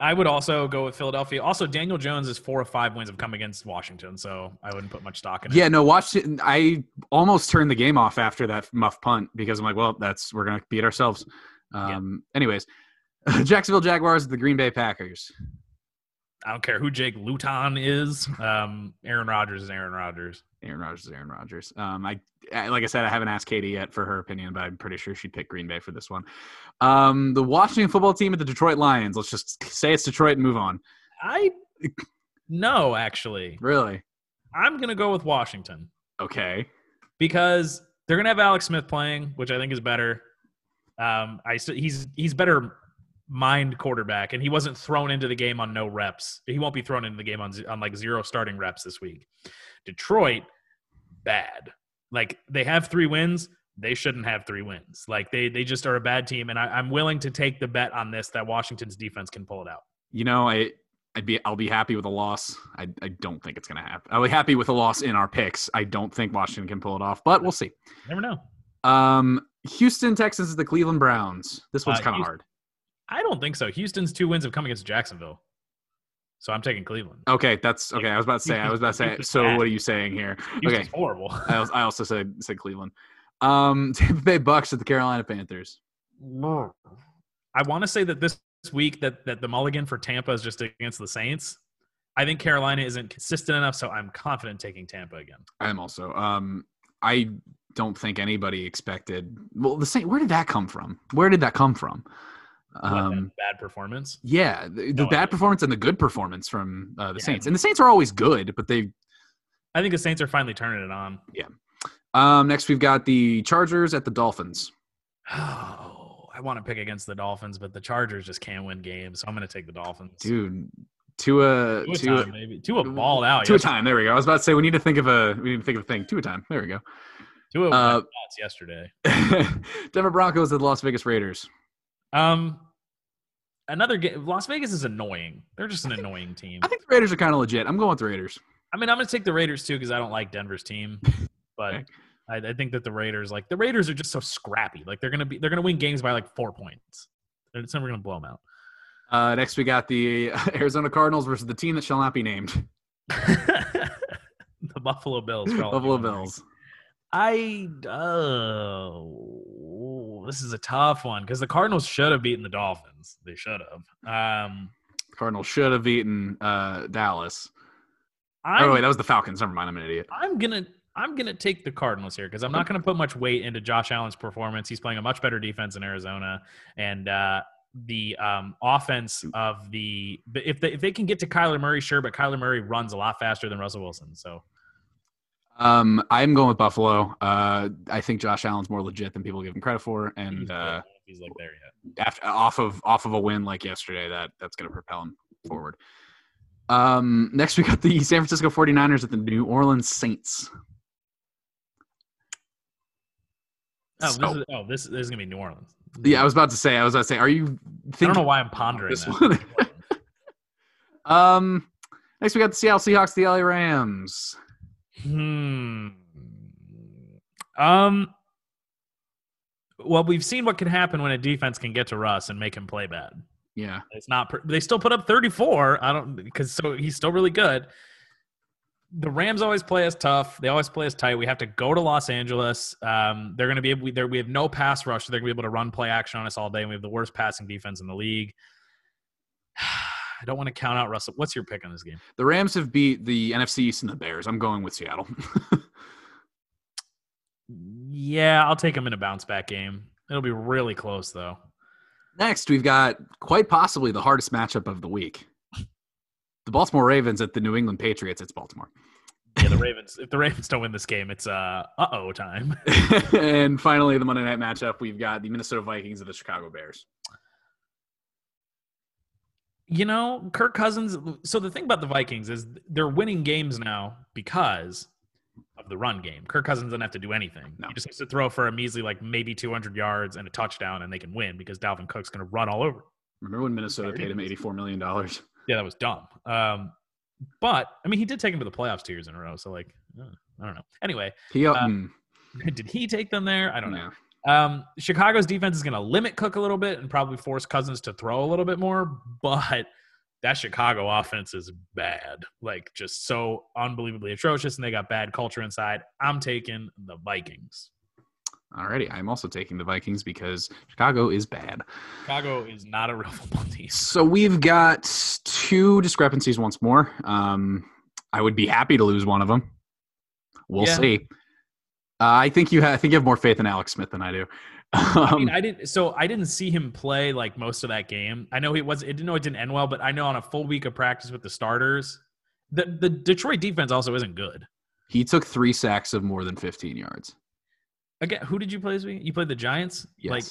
I would also go with Philadelphia. Also, Daniel Jones is four or five wins have come against Washington, so I wouldn't put much stock in it. Yeah, no, it. I almost turned the game off after that muff punt because I'm like, well, that's we're gonna beat ourselves. Um, Anyways, (laughs) Jacksonville Jaguars at the Green Bay Packers. I don't care who Jake Luton is. Um, Aaron Rodgers is Aaron Rodgers. Aaron Rodgers is Aaron Rodgers. Um, I, I like I said, I haven't asked Katie yet for her opinion, but I'm pretty sure she'd pick Green Bay for this one. Um, the Washington football team at the Detroit Lions. Let's just say it's Detroit and move on. I no, actually, Really? I'm gonna go with Washington. Okay. because they're gonna have Alex Smith playing, which I think is better. Um, I he's he's better mind quarterback, and he wasn't thrown into the game on no reps. He won't be thrown into the game on on like zero starting reps this week. Detroit, bad. Like they have three wins, they shouldn't have three wins. Like they they just are a bad team, and I, I'm willing to take the bet on this that Washington's defense can pull it out. You know, I I'd be I'll be happy with a loss. I I don't think it's gonna happen. I'll be happy with a loss in our picks. I don't think Washington can pull it off, but we'll see. Never know. Um, Houston Texans is the Cleveland Browns. This one's Uh, kind of hard. I don't think so. Houston's two wins have come against Jacksonville, so I'm taking Cleveland. Okay, that's okay. I was about to say. I was about to say. (laughs) So what are you saying here? Okay, horrible. I also, I also said said Cleveland. Um, (laughs) Tampa Bay Bucks at the Carolina Panthers. I want to say that this week that that the mulligan for Tampa is just against the Saints. I think Carolina isn't consistent enough, so I'm confident taking Tampa again. I'm also. Um, I don't think anybody expected. Well, the Saint. Where did that come from? Where did that come from? Um, bad performance. yeah, the, the No bad performance and the good performance from uh, the Yeah. Saints. And the Saints are always good, but they. I think the Saints are finally turning it on. Yeah. Um, next we've got the Chargers at the Dolphins. Oh, I want to pick against the Dolphins, but the Chargers just can't win games, so I'm going to take the Dolphins. Dude, Tua time, maybe. Tua balled out. Tua time. There we go. I was about to say we need to think of a we need to think of a thing. Tua time. There we go. Tua Uh, yesterday. (laughs) Denver Broncos at the Las Vegas Raiders. Um, another game. Las Vegas is annoying. They're just an annoying team. I think the Raiders are kind of legit. I'm going with the Raiders. I mean, I'm going to take the Raiders too because I don't like Denver's team, (laughs) but Okay. I, I think that the Raiders, like the Raiders, are just so scrappy. Like they're going to be, they're going to win games by like four points. It's never going to blow them out. Uh, next we got the (laughs) Arizona Cardinals versus the team that shall not be named, (laughs) the Buffalo Bills. for all of you Buffalo. Bills. I oh, this is a tough one because the Cardinals should have beaten the Dolphins. They should have. Um, Cardinals should have beaten uh, Dallas. I'm, oh wait, that was the Falcons. Never mind. I'm an idiot. I'm gonna I'm gonna take the Cardinals here because I'm not gonna put much weight into Josh Allen's performance. He's playing a much better defense in Arizona, and uh, the um, offense of the but if they if they can get to Kyler Murray, sure, but Kyler Murray runs a lot faster than Russell Wilson. So Um, I'm going with Buffalo. Uh, I think Josh Allen's more legit than people give him credit for, and I uh, he's like there yet. after off of off of a win like yesterday, that that's going to propel him forward. Um, next we got the San Francisco 49ers at the New Orleans Saints. Oh, So- this is oh this, this is gonna be New Orleans. yeah, I was about to say. I was about to say. Are you? I don't know why I'm pondering this one. (laughs) um, next we got the Seattle Seahawks, the LA Rams. Hmm. Um. Well, we've seen what can happen when a defense can get to Russ and make him play bad. Yeah, It's not. They still put up 34. I don't because so he's still really good. The Rams always play us tough. They always play us tight. We have to go to Los Angeles. Um, they're going to be able. We, we have no pass rush. So They're going to be able to run play action on us all day. And we have the worst passing defense in the league. (sighs) I don't want to count out Russell. What's your pick on this game? the Rams have beat the NFC East and the Bears. I'm going with Seattle. (laughs) Yeah, I'll take him in a bounce back game. It'll be really close though. Next, we've got quite possibly the hardest matchup of the week. The Baltimore Ravens at the New England Patriots. It's Baltimore. Yeah, the Ravens. if the Ravens don't win this game, it's uh uh oh time. (laughs) and finally, the Monday night matchup, we've got the Minnesota Vikings and the Chicago Bears. You know, Kirk Cousins. So the thing about the Vikings is they're winning games now because of the run game. Kirk Cousins doesn't have to do anything. No. He just has to throw for a measly like maybe 200 yards and a touchdown, and they can win because Dalvin Cook's going to run all over. Remember when Minnesota paid him $84 million? Yeah, that was dumb. Um, but I mean, he did take him to the playoffs two years in a row. So like, uh, I don't know. Anyway, He, Uh, mm, (laughs) did he take them there? I don't know. Um, Chicago's defense is going to limit Cook a little bit and probably force Cousins to throw a little bit more, but that Chicago offense is bad, like just so unbelievably atrocious, and they got bad culture inside. I'm taking the Vikings. Alrighty, I'm also taking the Vikings because Chicago is bad. Chicago is not a real football team. So we've got two discrepancies once more. Um, I would be happy to lose one of them. We'll Yeah. see. I think you have. I think you have more faith in Alex Smith than I do. I Um, mean, I didn't. So I didn't see him play like most of that game. I know it was. It didn't know it didn't end well, but I know on a full week of practice with the starters, the the Detroit defense also isn't good. he took three sacks of more than 15 yards. Again, who did you play this week? You played the Giants. Yes, Like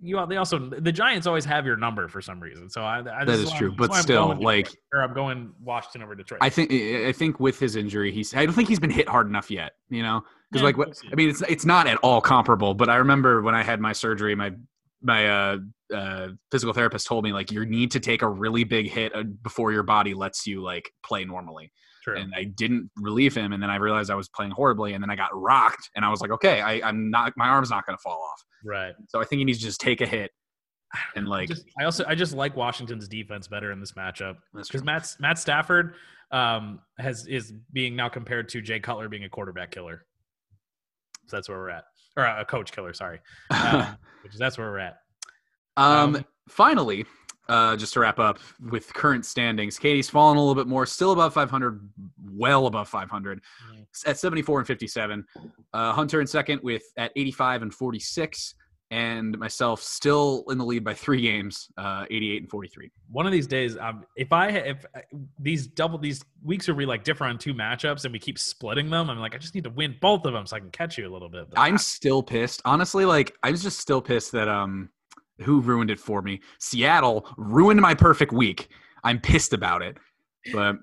you, they also the Giants always have your number for some reason. So I, I that is true. But that's why I'm still, like or I'm going Washington over Detroit. I think I think with his injury, he's. I don't think he's been hit hard enough yet. You know, because Yeah, like what. I mean, it's it's not at all comparable. But I remember when I had my surgery, my my uh, uh, physical therapist told me like you need to take a really big hit uh, before your body lets you like play normally. True. And I didn't relieve him, and then I realized I was playing horribly, and then I got rocked, and I was like, okay, I, I'm not. My arm's not going to fall off. right. So I think he needs to just take a hit and (sighs) like. Just, I also I just like Washington's defense better in this matchup because. Matt Matt Stafford um, has is being now compared to Jay Cutler being a quarterback killer. So that's where we're at, or a coach killer. Sorry, (laughs) um, which is that's where we're at. Um, Um, finally, uh, just to wrap up with current standings, Katie's fallen a little bit more, still above 500, well above 500, Mhm. at 74 and 57. Uh, Hunter in second with at 85 and 46, and myself still in the lead by three games, uh, 88 and 43. One of these days, um, if I if uh, these double these weeks where we like differ on two matchups and we keep splitting them, I'm like I just need to win both of them so I can catch you a little bit. I'm still pissed, honestly. Like I was just still pissed that um, who ruined it for me? Seattle ruined my perfect week. I'm pissed about it, but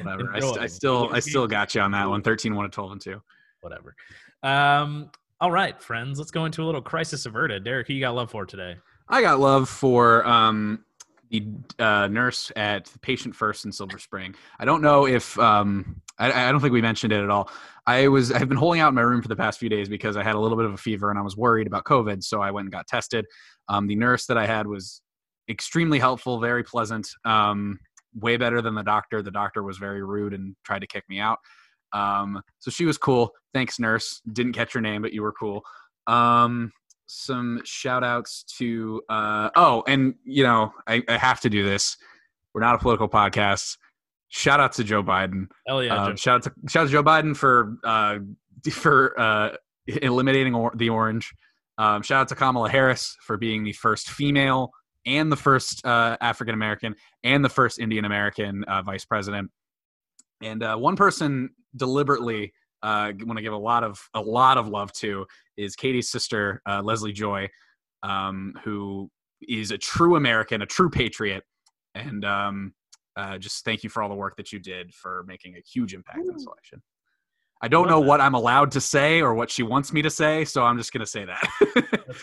whatever. I, I still I still got you on that one. 13, 1 and 12 and 2. whatever. Um, all right, friends, let's go into a little crisis averted. Derek, who you got love for today? I got love for um, the uh, nurse at Patient First in Silver Spring. I don't know if um, I, I don't think we mentioned it at all. I was I've been holding out in my room for the past few days because I had a little bit of a fever and I was worried about COVID, so I went and got tested. Um, the nurse that I had was extremely helpful, very pleasant, um, way better than the doctor. The doctor was very rude and tried to kick me out. Um, so she was cool. Thanks, nurse. Didn't catch your name, but you were cool. Um, some shout outs to uh oh and you know I, I have to do this we're not a political podcast shout out to joe biden Hell yeah, Joe. shout out to shout out to joe biden for uh (laughs) for uh eliminating or- the orange Um, shout out to Kamala Harris for being the first female and the first uh, African American and the first Indian American uh, vice president. And uh, one person deliberately uh, want to give a lot of a lot of love to is Katie's sister uh, Leslie Joy, um, who is a true American, a true patriot, and um, uh, just thank you for all the work that you did for making a huge impact in this election. I don't know that. what I'm allowed to say or what she wants me to say, so I'm just going to say that. (laughs)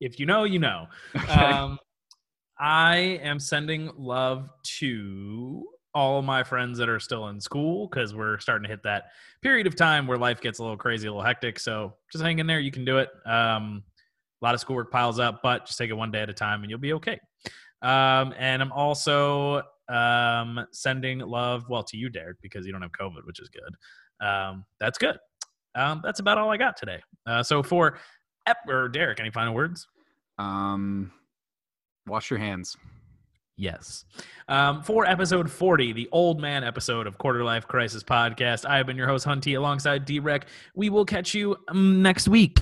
If you know, you know. Okay. Um, I am sending love to all of my friends that are still in school because we're starting to hit that period of time where life gets a little crazy, a little hectic. So just hang in there. You can do it. Um, a lot of schoolwork piles up, but just take it one day at a time and you'll be okay. Um, and I'm also um, sending love, well, to you, Derek, because you don't have COVID, which is good. Um, that's good. Um, that's about all I got today. Uh, so for Ep- or Derek, any final words? um, wash your hands. Yes. Um, for episode 40, the old man episode of Quarter Life Crisis Podcast, I have been your host, Hunty, alongside DWreck. We will catch you um, next week.